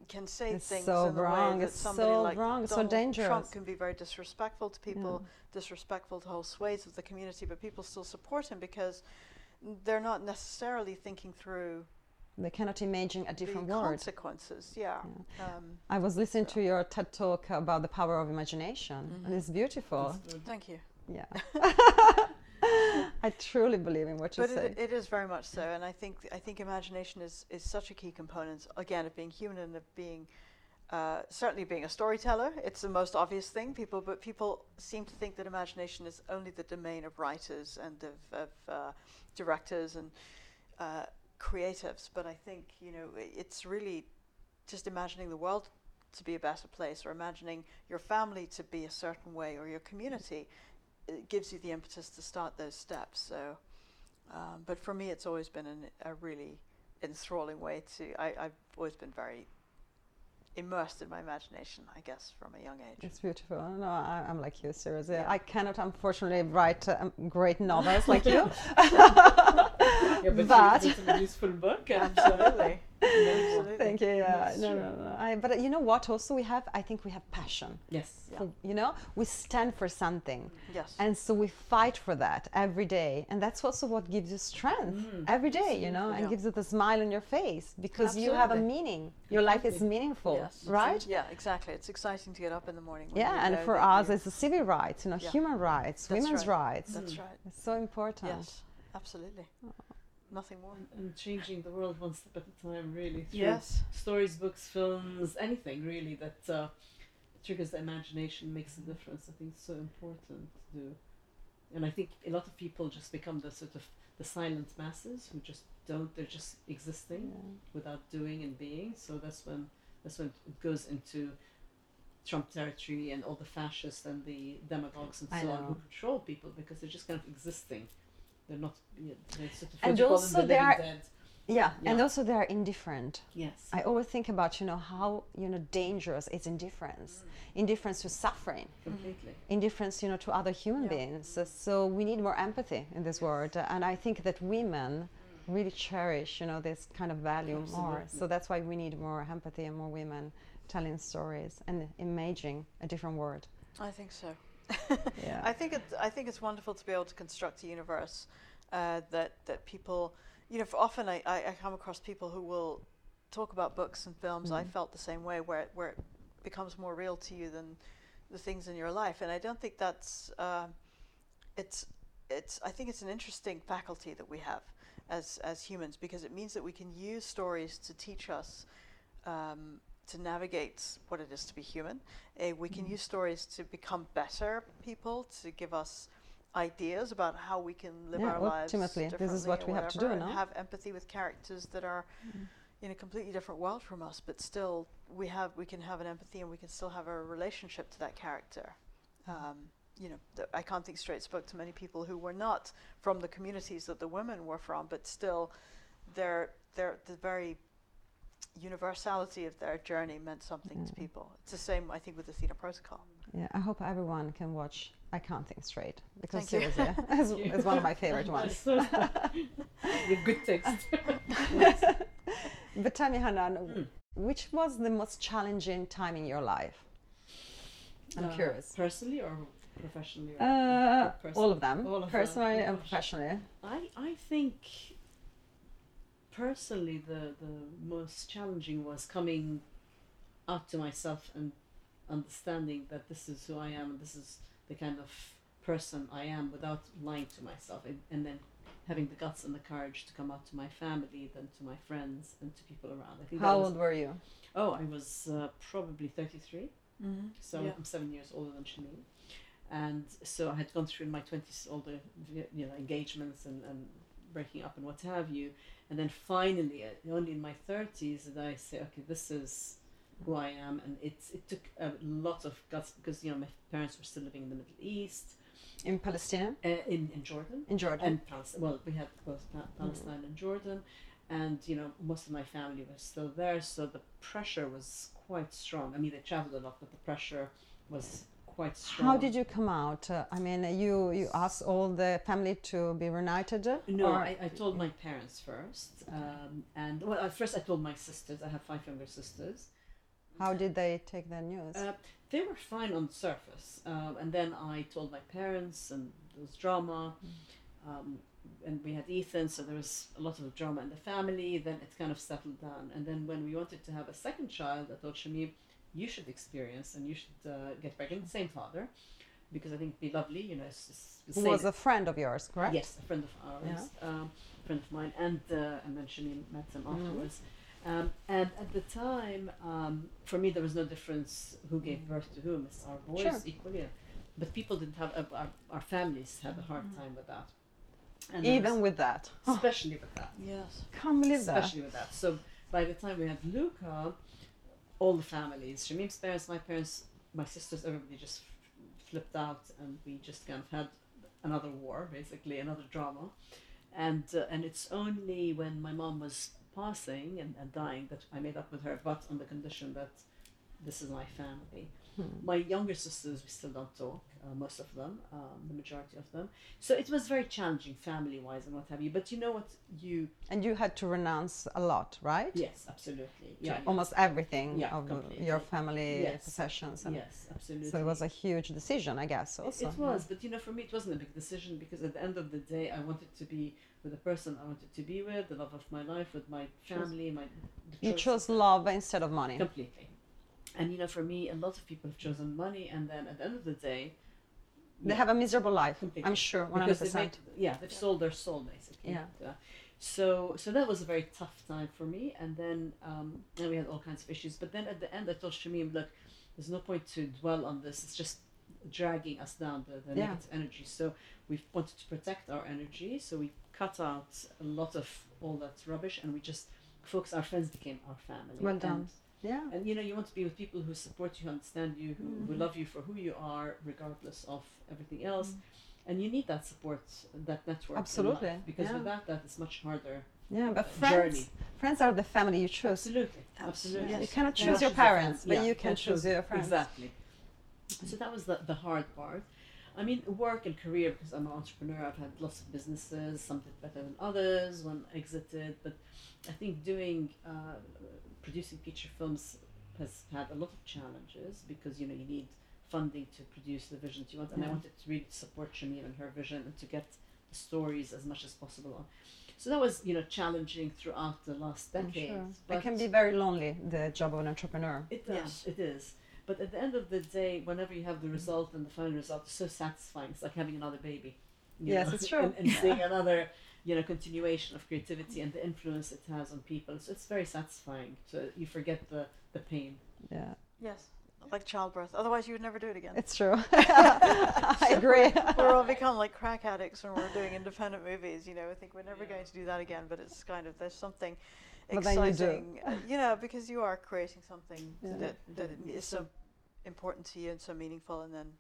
can say It's things so in the wrong, way that it's somebody so like wrong, so Donald Trump can be very disrespectful to people, disrespectful to whole swathes of the community, but people still support him because they're not necessarily thinking through They cannot imagine a different the world. consequences. Yeah. Um, I was listening So- to your TED talk about the power of imagination, and Mhm. it's beautiful. Thank you. Yeah. *laughs* I truly believe in what you But say. it, it is very much so, and I think I think imagination is, is such a key component again of being human and of being uh, certainly being a storyteller. It's the most obvious thing. People, but people seem to think that imagination is only the domain of writers and of, of uh, directors and uh, creatives. But I think you know it's really just imagining the world to be a better place, or imagining your family to be a certain way, or your community. It gives you the impetus to start those steps. So. Um, but for me, it's always been an, a really enthralling way to. I, I've always been very immersed in my imagination, I guess, from a young age. It's beautiful. No, I, I'm like you, seriously. Yeah. I cannot, unfortunately, write uh, great novels like you. *laughs* Yeah, but, But- you written a useful book. *laughs* Absolutely. Absolutely. *laughs* Thank you. Yeah, no, no, no. I, but uh, you know what? Also, we have. I think we have passion. Yes. Yeah. For, you know, we stand for something, Yes. and so we fight for that every day, and that's also what gives you strength Mm. every day. You know, Yeah. and gives you the smile on your face because you have a Absolutely. meaning. Your life is meaningful, Yes. right? yeah, exactly. It's exciting to get up in the morning. Yeah, and for us, it's the civil rights. You know, Yeah. human rights, That's women's right. rights. That's Mm. right. It's so important. Yes, absolutely. Nothing more. and, and changing the world one step at a time, really. through Yes. Stories, books, films, anything really that uh, triggers the imagination, makes a difference. I think it's so important to do. And I think a lot of people just become the sort of the silent masses who just don't. They're just existing without doing and being. So that's when that's when it goes into Trump territory and all the fascists and the demagogues and so on who control people because they're just kind of existing. They're not. Yeah, they're sort of And what you call them, also they are dead. Yeah, and also they are indifferent. Yes. I always think about you know how you know dangerous is indifference, mm. indifference to suffering, completely. indifference you know to other human Yeah. beings. So we need more empathy in this world, and I think that women mm. really cherish you know this kind of value more. So that's why we need more empathy and more women telling stories and imaging a different world. I think so. Yeah. I think it's I think it's wonderful to be able to construct a universe uh, that that people, you know, for often I, I, I come across people who will talk about books and films. I Mhm. felt the same way, where it, where it becomes more real to you than the things in your life, and I don't think that's uh, it's it's I think it's an interesting faculty that we have as as humans because it means that we can use stories to teach us. Um, to navigate what it is to be human, uh, we can Mhm. use stories to become better people, to give us ideas about how we can live Yeah, our lives. ultimately, this is what we have to do and now. Have empathy with characters that are in a completely different world from us, but still we have we can have an empathy and we can still have a relationship to that character. Um, you know, th- I can't think straight spoke to many people who were not from the communities that the women were from, but still, their their the very universality of their journey meant something to Mm. people. It's the same, I think, with the Athena Protocol. Yeah, I hope everyone can watch I Can't Think Straight because Thank you. seriously, *laughs* it's, it's one of my favorite ones. So- *laughs* With good text. *laughs* But tell me, Hanan, Mm. which was the most challenging time in your life? I'm Uh, curious. Personally or professionally? Or Uh, person- all of them, All of them. personally Oh, and professionally. I, I think personally the, the most challenging was coming out to myself and understanding that this is who I am and this is the kind of person I am without lying to myself and, and then having the guts and the courage to come out to my family then to my friends and to people around. I think How was, old were you? Oh, I was uh, probably 33. Mm-hmm. So Yeah. I'm seven years older than Shamim. And so I had gone through in my 20s all the you know, engagements and, and breaking up and what have you. And then finally, uh, only in my 30s, did I say, okay, this is who I am. And it's, it took a lot of guts because, you know, my parents were still living in the Middle East, In Palestine? uh, in, in Jordan. In Jordan? And Palestine. Well, we had both pa- Palestine and Jordan. And, you know, most of my family was still there. So the pressure was quite strong. I mean, they traveled a lot, but the pressure was quite strong. How did you come out? Uh, I mean, you, you asked all the family to be reunited? No, I, I told my parents first. Um, and, well, at first I told my sisters. I have five younger sisters. How did they take the news? Uh, they were fine on the surface. Um, and then I told my parents, and there was drama. Um, and we had Ethan, so there was a lot of drama in the family. Then it kind of settled down. And then when we wanted to have a second child, I told Shamim, you should experience and you should uh, get pregnant. The same father, because I think it'd be lovely, you know. It's, it's Who was a friend of yours, correct? Yes, a friend of ours, um, friend of mine, and uh, and then Shamim met them Mhm. afterwards. Um, and at the time, um, for me, there was no difference who gave birth to whom. It's our boys Sure. equally, but people didn't have uh, our, our families had a hard time with that. And Even with that. *gasps* especially with that, Yes. Can't believe that. especially with that. So by the time we had Luca, all the families, Shamim's parents, my parents, my sisters, everybody just flipped out, and we just kind of had another war, basically another drama, and uh, and it's only when my mom was passing and, and dying that I made up with her, but on the condition that this is my family. Hmm. My younger sisters, we still don't talk, uh, most of them, um, the majority of them. So it was very challenging family wise and what have you. But you know what? You And you had to renounce a lot, right? Yes, absolutely. Yeah. Almost everything Yeah, of completely. your family Yes. possessions. And Yes, absolutely. So it was a huge decision, I guess. It- Also, It was, but you know, for me, it wasn't a big decision because at the end of the day, I wanted to be with the person I wanted to be with, the love of my life, with my family, my. You chose love instead of money. completely. And you know, for me, a lot of people have chosen money, and then at the end of the day, They have a miserable life. Completely. I'm sure, one hundred because they made, yeah, they've sold their soul basically. Yeah. Uh, So so that was a very tough time for me, and then um, and we had all kinds of issues. But then at the end, I told Shamim, look, there's no point to dwell on this. It's just dragging us down the, the Yeah. negative energy. So we wanted to protect our energy. So we cut out a lot of all that rubbish, and we just focus. Our friends became our family. Well done. And Yeah. and you know, you want to be with people who support you, who understand you, who, who Mhm. love you for who you are, regardless of everything else. Mm. And you need that support, that network. Absolutely, because yeah. without that, it's much harder. Yeah, but uh, friends, journey. friends are the family you choose. Absolutely, absolutely. You Yes. cannot You choose cannot your choose your parents, but Yeah, you can can't choose your friends. Exactly. So that was the, the hard part. I mean, work and career, because I'm an entrepreneur, I've had lots of businesses, some did better than others, one exited. But I think doing, uh, producing feature films has had a lot of challenges because, you know, you need funding to produce the visions you want. And I wanted to really support Shamim and her vision and to get the stories as much as possible on. So that was, you know, challenging throughout the last I'm decade. sure. but- It can be very lonely, the job of an entrepreneur. it does. Yes. It is. But at the end of the day, whenever you have the result and the final result, it's so satisfying. It's like having another baby. Yes, know, it's true. And, and seeing another, you know, continuation of creativity and the influence it has on people. So it's very satisfying. So you forget the, the pain. Yeah, Yes, like childbirth. Otherwise, you would never do it again. it's true. *laughs* I agree. we're all become like crack addicts when we're doing independent movies. You know, I think we're never Yeah. going to do that again. But it's kind of there's something But then you do. exciting, uh, you know, because you are creating something Yeah. that that Yeah. is so important to you and so meaningful, and then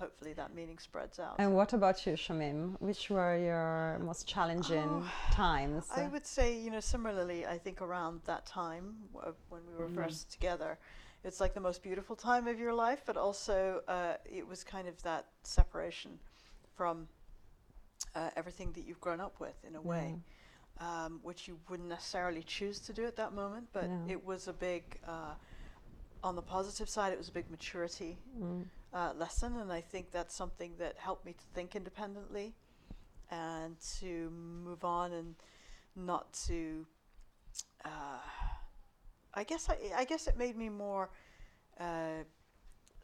hopefully that meaning spreads out. And what about you, Shamim? Which were your most challenging Oh, times? I would say, you know, similarly, I think around that time uh, when we were Mhm. first together, it's like the most beautiful time of your life, but also uh, it was kind of that separation from uh, everything that you've grown up with in a way, um, which you wouldn't necessarily choose to do at that moment, but Yeah. it was a big, uh, on the positive side, it was a big maturity Mm. Uh, lesson, and I think that's something that helped me to think independently and to move on and not to. Uh, I guess I, I guess it made me more uh,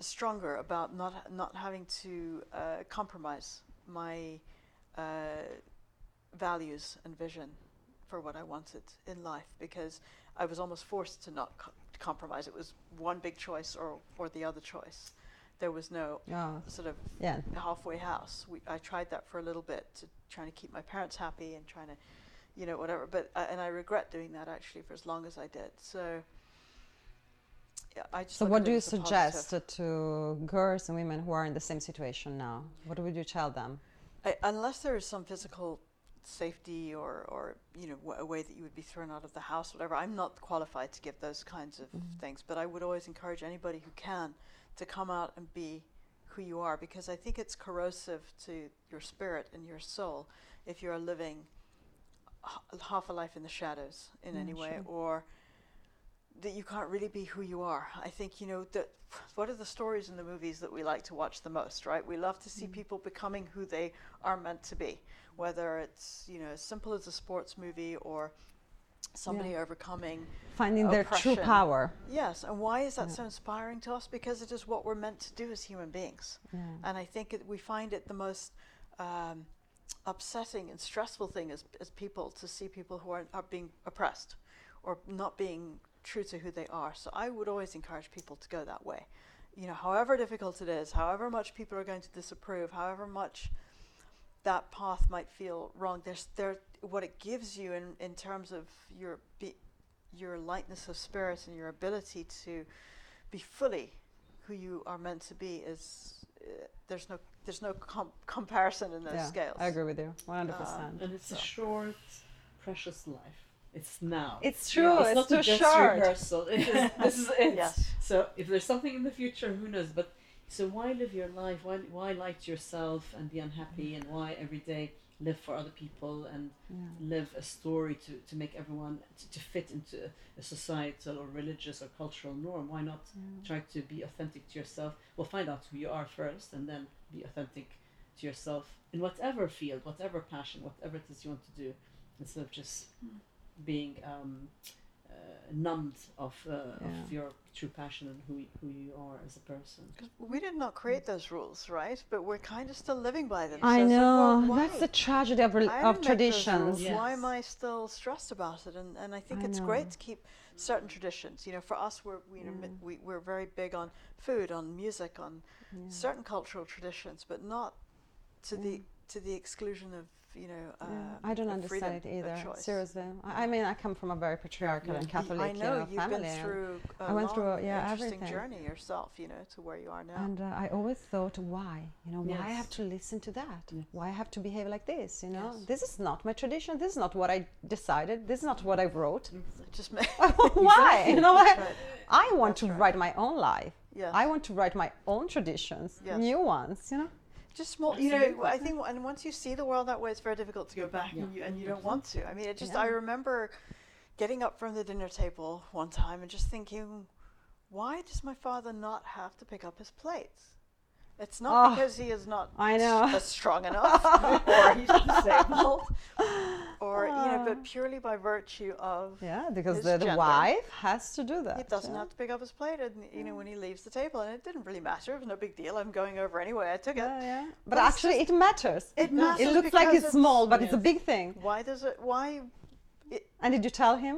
stronger about not not having to uh, compromise my uh, values and vision for what I wanted in life because I was almost forced to not co- compromise. It was one big choice or or the other choice. There was no Yeah, sort of yeah. halfway house. We, I tried that for a little bit to trying to keep my parents happy and trying to, you know, whatever. But uh, and I regret doing that actually for as long as I did. So. Yeah, I just So, what do you a positive. suggest to girls and women who are in the same situation now? What would you tell them? I, unless there is some physical safety or, or you know w- a way that you would be thrown out of the house, whatever. I'm not qualified to give those kinds of Mhm. things, but I would always encourage anybody who can to come out and be who you are because I think it's corrosive to your spirit and your soul if you're living h- half a life in the shadows in Yeah, any way sure. or that you can't really be who you are. I think you know that what are the stories in the movies that we like to watch the most, right? We love to see Mm. people becoming who they are meant to be, whether it's you know as simple as a sports movie or somebody overcoming. Finding their true power. Yes, and why is that Yeah. so inspiring to us? Because it is what we're meant to do as human beings, Yeah. and I think it, we find it the most. Um, upsetting and stressful thing as, as people to see people who are, are being oppressed or not being true to who they are. So I would always encourage people to go that way. You know, however difficult it is, however much people are going to disapprove, however much that path might feel wrong, there's there what it gives you in, in terms of your be, your lightness of spirit and your ability to be fully who you are meant to be is uh, there's no there's no com- comparison in those yeah, scales. I agree with you, 100%. And it's a short, precious life. It's now. It's You know, true, it's, it's not too a dress short. rehearsal. It is, *laughs* this is it. Yes. So if there's something in the future, who knows? But so why live your life? Why why lie to yourself and be unhappy? And why every day live for other people and Yeah. live a story to, to make everyone to, to fit into a societal or religious or cultural norm? Why not try to be authentic to yourself? Well, find out who you are first, and then be authentic to yourself in whatever field, whatever passion, whatever it is you want to do, instead of just being um, Uh, numbed of uh, Yeah. of your true passion and who who you are as a person. we did not create mm. those rules, right? But we're kind of still living by them. I So it's like, well, know. That's the tragedy of, rel- of didn't make those traditions. rules. Why am I still stressed about it? And and I think I it's know. great to keep certain traditions. You know, for us, we're we, you know, mm. we we're very big on food, on music, on certain cultural traditions, but not to the to the exclusion of you know. Uh, Yeah, I don't understand it either. Seriously, I, I mean, I come from a very patriarchal Yeah. and Catholic I you know know, you've family. been through a I went through, long, yeah, interesting everything. journey yourself, you know, to where you are now. And uh, I always thought, why? You know, why I have to listen to that? Yes. Why I have to behave like this? You know, Yes. this is not my tradition. This is not what I decided. This is not what I wrote. Just *laughs* why? *laughs* You know, I, Right. I want That's to right. write my own life. Yes. I want to write my own traditions, Yes. new ones. You know. Just small you know i think and once you see the world that way it's very difficult to go back and you and you don't want to. I mean it just i remember getting up from the dinner table one time and just thinking why does my father not have to pick up his plates it's not Oh, because he is not I know. uh, strong *laughs* enough or he's disabled or you know but Ah. purely by virtue of Yeah, because the, the wife has to do that. he doesn't yeah. have to pick up his plate and you know when he leaves the table and it didn't really matter it was no big deal i'm going over anyway i took it Yeah, yeah. But, But it's actually, it matters. it matters It looks like because it's small, but it's a big thing. why does it why And did you tell him?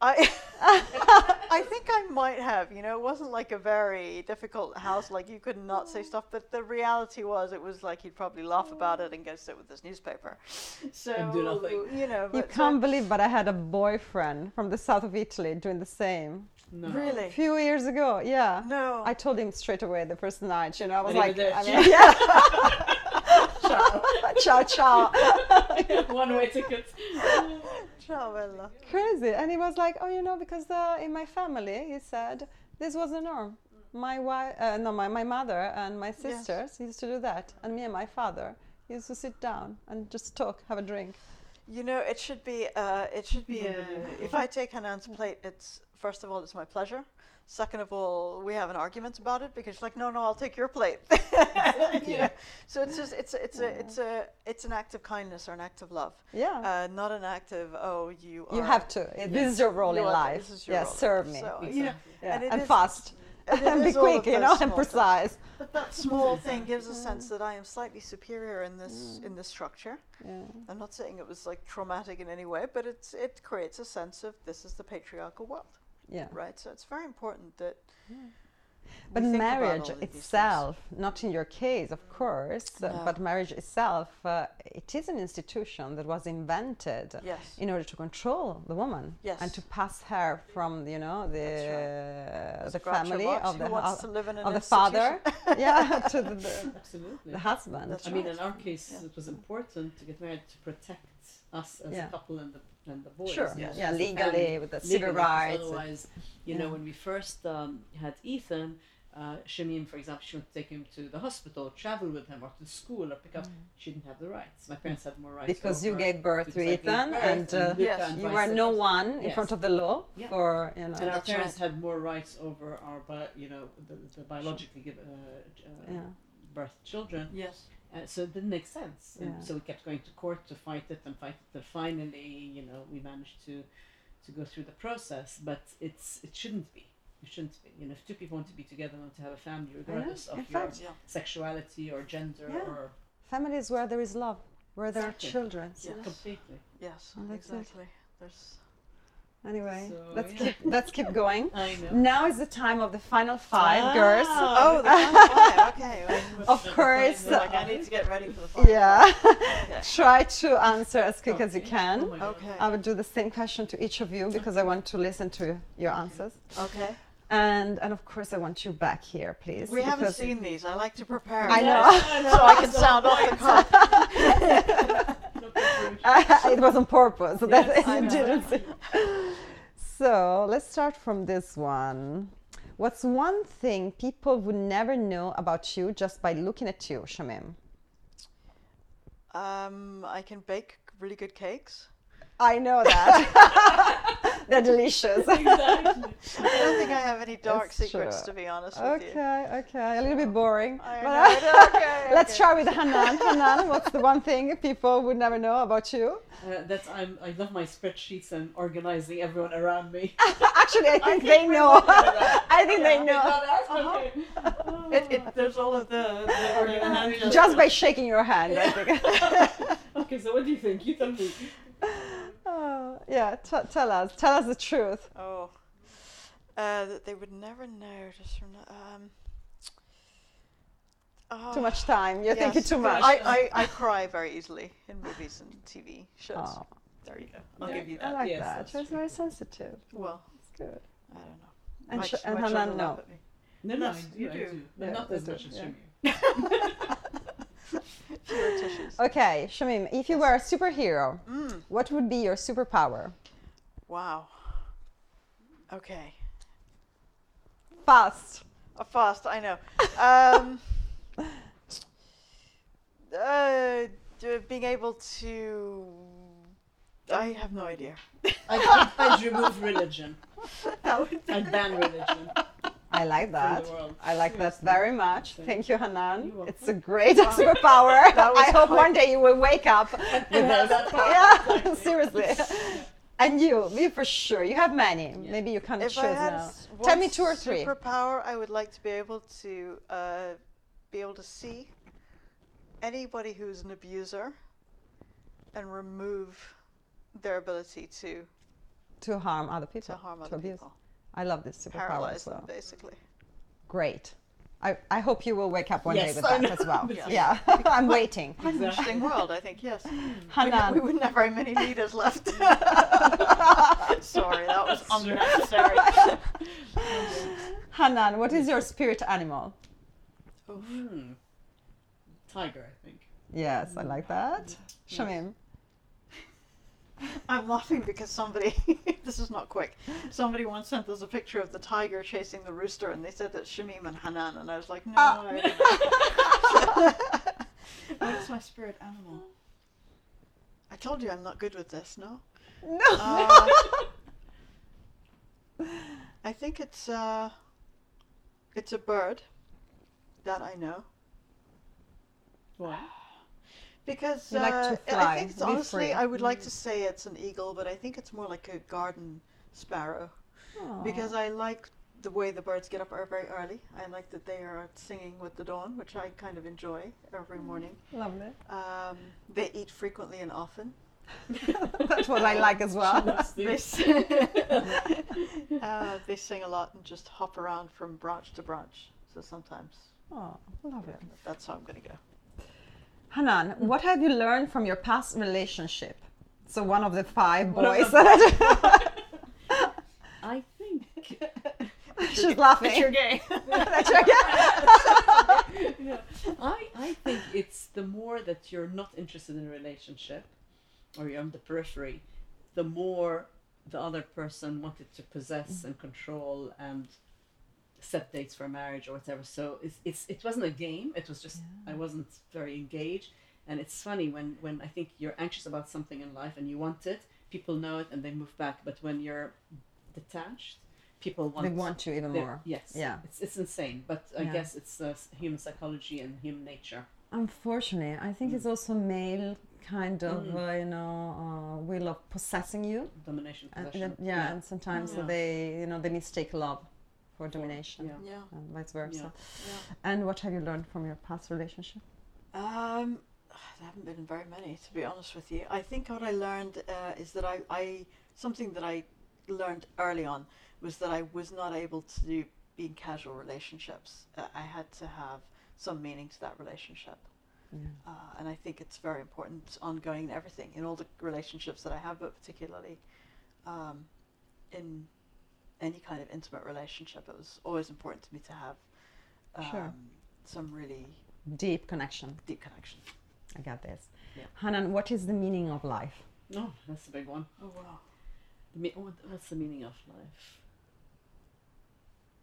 I *laughs* *laughs* I think I might have. You know, it wasn't like a very difficult house. Like you could not say stuff, but the reality was, it was like he'd probably laugh about it and go sit with his newspaper. *laughs* So And do nothing. You know, You but so- can't believe, but I had a boyfriend from the south of Italy doing the same. No. really. A few years ago, yeah. No. I told him straight away the first night, you know, I was like, I mean, yeah. *laughs* *laughs* ciao, ciao. One way ticket. Ciao, Bella. Crazy. And he was like, oh, you know, because uh, in my family, he said, this was the norm. My wife, uh, no, my, my mother and my sisters used to do that. And me and my father used to sit down and just talk, have a drink. You know, it should be. Uh, it should be. Yeah. Uh, if I take Hanan's plate, it's first of all, it's my pleasure. Second of all, we have an argument about it because she's like, no, no, I'll take your plate. *laughs* *laughs* You know? So it's just, it's, it's a, it's a, it's an act of kindness or an act of love, Yeah. uh, not an act of, oh, you. you have to. This is your role in life. This is your yeah, role. serve me. So, Exactly. know, yeah. and And, fast. and and *laughs* be is all of quick, you know, and things. precise. But that small thing gives a sense that I am slightly superior in this in this structure. Yeah. I'm not saying it was like traumatic in any way, but it's it creates a sense of this is the patriarchal world, Yeah. right? So it's very important that. we But marriage all of these things. itself, not in your case, of course, uh, No. but marriage itself, uh, it is an institution that was invented Yes. in order to control the woman Yes. and to pass her from, you know, the As the family of the wants to live in an of the father, yeah, *laughs* to the, the, Absolutely. the husband. That's I mean, in our case, Yeah. it was important to get married to protect us as Yeah. a couple and the and the boys. Sure, Yes. yeah, legally family. with the civil Legally, 'cause rights. Otherwise, you know, Yeah. when we first um, had Ethan, uh, Shamim, for example, she wanted to take him to the hospital, travel with him, or to school, or pick up. She didn't have the rights. My parents had more rights. Mm. Because you gave birth to because Ethan birth and uh, Luca Yes. you vice were no versa. one in Yes. front of the law Yeah. for, you know. And our parents right. had more rights over our, you know, the, the biologically given uh, uh, Yeah. birth children. Yes. Uh, so it didn't make sense. And Yeah. so we kept going to court to fight it and fight it. And finally, you know, we managed to to go through the process. But it's it shouldn't be. It shouldn't be. You know, if two people want to be together, and want to have a family, regardless In of your fact, Yeah. sexuality or gender Yeah. or Family is where there is love, where there Exactly. are children. Yes. completely. Yes. It. exactly. There's. Anyway, So, let's yeah. keep let's keep going. *laughs* I know. Now is the time of the final five, Ah. girls. Oh, the final five. Okay. *laughs* well, Of course. Like I need to get ready for the final. *laughs* Yeah. Okay. Try to answer as quick as you can. Oh. Okay. I will do the same question to each of you because I want to listen to your answers. Okay. And and of course I want you back here, please. We haven't seen these. I like to prepare. I know. *laughs* so I can sound off the cuff. No preparation. it was on purpose. so that *laughs* I didn't see. So let's start from this one. What's one thing people would never know about you just by looking at you, Shamim? Um, I can bake really good cakes. I know that. *laughs* They're delicious. exactly. I don't think I have any dark That's secrets, true. to be honest with you. Okay, okay. A little bit boring. I but, know, uh, *laughs* okay, Let's okay. try with Hanan. Hanan, what's the one thing people would never know about you? Uh, that's I'm I love my spreadsheets and organizing everyone around me. *laughs* Actually, I think, think they know. would know that. I think they know. Uh-huh. okay. Oh. It, it, there's all of the, the organization. Just by shaking your hand, I think. okay, so what do you think? You tell me. Oh, yeah, t- tell us. Tell us the truth. Oh, uh, that they would never know. Just from the, um. Too oh, much time. You're thinking too much. I, I, I cry very easily in movies and TV shows. Oh, There you go. I'll Yeah. give you I that. like Yes, that. that's She's true. very sensitive. Well, It's good. I don't know. And, My sh- and my Hanan, children no. laugh at me. No, no, I Yes, do, you I do. do, but Yeah, not they as much as yeah. *laughs* *laughs* Shimi. *laughs* Fewer tissues. Okay, Shamim, if you were a superhero, Mm, what would be your superpower? wow. Okay. Fast. Uh, fast, I know. Um, *laughs* uh, being able to. I have no idea. I'd, I'd remove religion. That *laughs* would- I'd ban religion I like that. I like that very much. Thank Thank you, Hanan. It's a great Wow. superpower. *laughs* I hope quite- one day you will wake up *laughs* with this. that. Yeah, Exactly. *laughs* seriously. And you, you for sure. You have many. Yeah. Maybe you can't if choose I had now. Tell me two or three. Superpower, I would like to be able to uh, be able to see anybody who's an abuser and remove their ability to To harm other people. to harm to other abuse. people, I love this superpower paralyze as well. them basically. Great. I, I hope you will wake up one day with I that know. *laughs* as well. Yes. Yeah, *laughs* I'm waiting. Quite an interesting *laughs* world, I think. Yes, we, Hanan. we wouldn't have very many leaders left. Sorry, that was unnecessary. Hanan, what is your spirit animal? Hmm. Tiger, I think. Yes, I like that. Shamim. I'm laughing because somebody, *laughs* this is not quick, somebody once sent us a picture of the tiger chasing the rooster and they said that Shamim and Hanan and I was like, no. Ah. I What's *laughs* my spirit animal? I told you I'm not good with this, no? No. Uh, *laughs* I think it's uh, it's a bird that I know Why? Because You like to uh, fly, I think it's be honestly free. I would like to say it's an eagle, but I think it's more like a garden sparrow because I like the way the birds get up er- very early. I like that they are singing with the dawn, which I kind of enjoy every morning. Lovely. Um, they eat frequently and often. *laughs* That's what I like as well. *laughs* They, s- *laughs* uh, they sing a lot and just hop around from branch to branch. So sometimes Oh, love it. that's how I'm going to go. Hanan, mm. what have you learned from your past relationship? So one of the five boys. the- that *laughs* I think. *laughs* She's laughing. It's your game. *laughs* That's your- yeah. I, I think it's the more that you're not interested in a relationship or you're on the periphery, the more the other person wanted to possess mm. and control and set dates for marriage or whatever. So it's, it's it wasn't a game. It was just I wasn't very engaged. And it's funny when, when I think you're anxious about something in life and you want it, people know it and they move back. But when you're detached, people want they want you even more. Yes. Yeah. It's it's insane, but I Yeah. guess it's uh, human psychology and human nature. Unfortunately, I think it's also male kind of, Mm. uh, you know, uh, will of possessing you. Domination, And, possession. and- yeah, and sometimes Yeah. they, you know, they mistake love for domination, Yeah. Yeah. and vice versa. Yeah. And what have you learned from your past relationship? Um, *sighs* there haven't been very many, to be honest with you. I think what I learned uh, is that I, I something that I learned early on was that I was not able to be in casual relationships. Uh, I had to have some meaning to that relationship, Yeah. uh, and I think it's very important, ongoing in everything, in all the relationships that I have, but particularly um, in any kind of intimate relationship. It was always important to me to have um, Sure. some really Deep connection. deep connection. I got this. Yeah. Hanan, what is the meaning of life? Oh, that's a big one. Oh wow. The me- what's the meaning of life?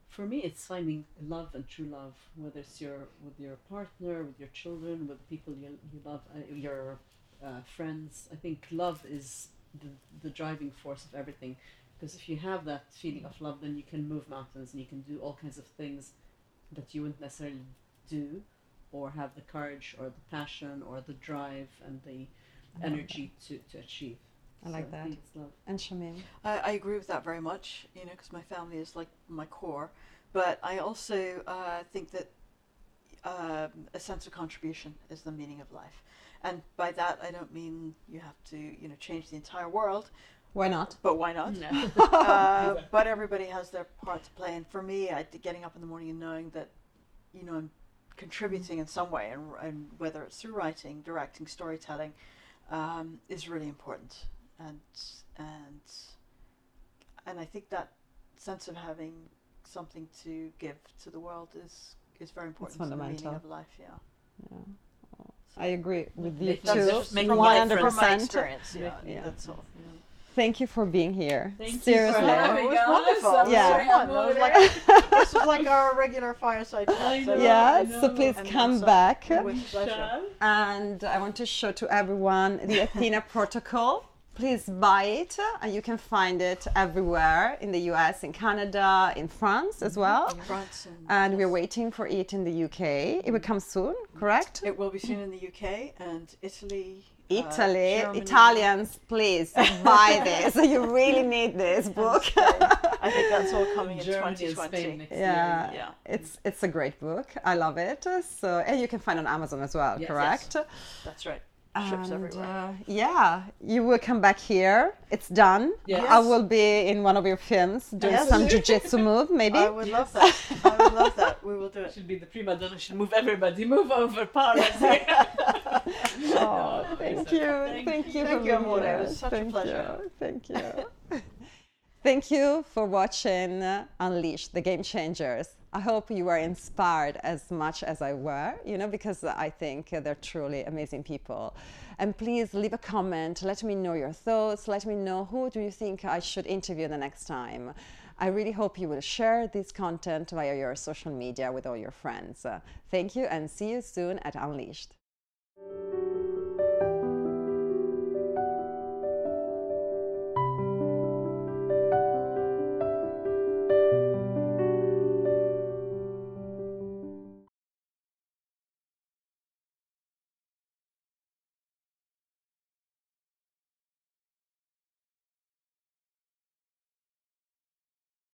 For me, it's finding love and true love, whether it's your with your partner, with your children, with the people you, you love, uh, your uh, friends. I think love is the, the driving force of everything. Because if you have that feeling of love, then you can move mountains and you can do all kinds of things that you wouldn't necessarily do or have the courage or the passion or the drive and the energy to, to achieve. I like So that. love. And Shamim. I, I agree with that very much, you know, because my family is like my core. But I also uh, think that um, a sense of contribution is the meaning of life. And by that, I don't mean you have to, you know, change the entire world, Why not? but why not? No. *laughs* uh, *laughs* but everybody has their part to play. And for me, I, getting up in the morning and knowing that, you know, I'm contributing in some way, and, and whether it's through writing, directing, storytelling, um, is really important. And and and I think that sense of having something to give to the world is is very important to the fundamental. meaning of life. Yeah, Yeah. I agree with you too. just from my my, One hundred percent. experience. Yeah, Yeah. That's all. Thank you for being here. Thank you for Seriously. having it was us. wonderful. I'm Yeah. sorry It was fun. It was over like *laughs* this was like our regular fireside chat. So- yeah, so please And come also- back. With pleasure. And I want to show to everyone the *laughs* Athena Protocol. Please buy it. Uh, and you can find it everywhere in the US, in Canada, in France as mm-hmm. well. France and, And we're waiting for it in the UK. It will mm-hmm. come soon, correct? It will be soon in the UK and Italy. Uh, Italy, Germany. Italians, please *laughs* buy this. You really need this book. I think that's all coming in Germany and 2020. Spain next Yeah, year. Yeah. it's it's a great book. I love it. So and you can find it on Amazon as well, Yes. correct? That's right. Ships And, everywhere. uh, yeah, you will come back here. It's done. Yes. I will be in one of your films doing Yes. some *laughs* jujitsu move, maybe. I would love that. I would love that. We will do it. Should be the prima donna. Should move everybody. Move over, Paula's *laughs* here. Oh, thank you. Thank Thank you. you. for Thank you, Amore. It was such a Thank pleasure. you. Thank you. *laughs* Thank you for watching Unleash the Game Changers. I hope you were inspired as much as I were, you know, because I think they're truly amazing people. And please leave a comment. Let me know your thoughts. Let me know who do you think I should interview the next time. I really hope you will share this content via your social media with all your friends. Thank you and see you soon at Unleashed.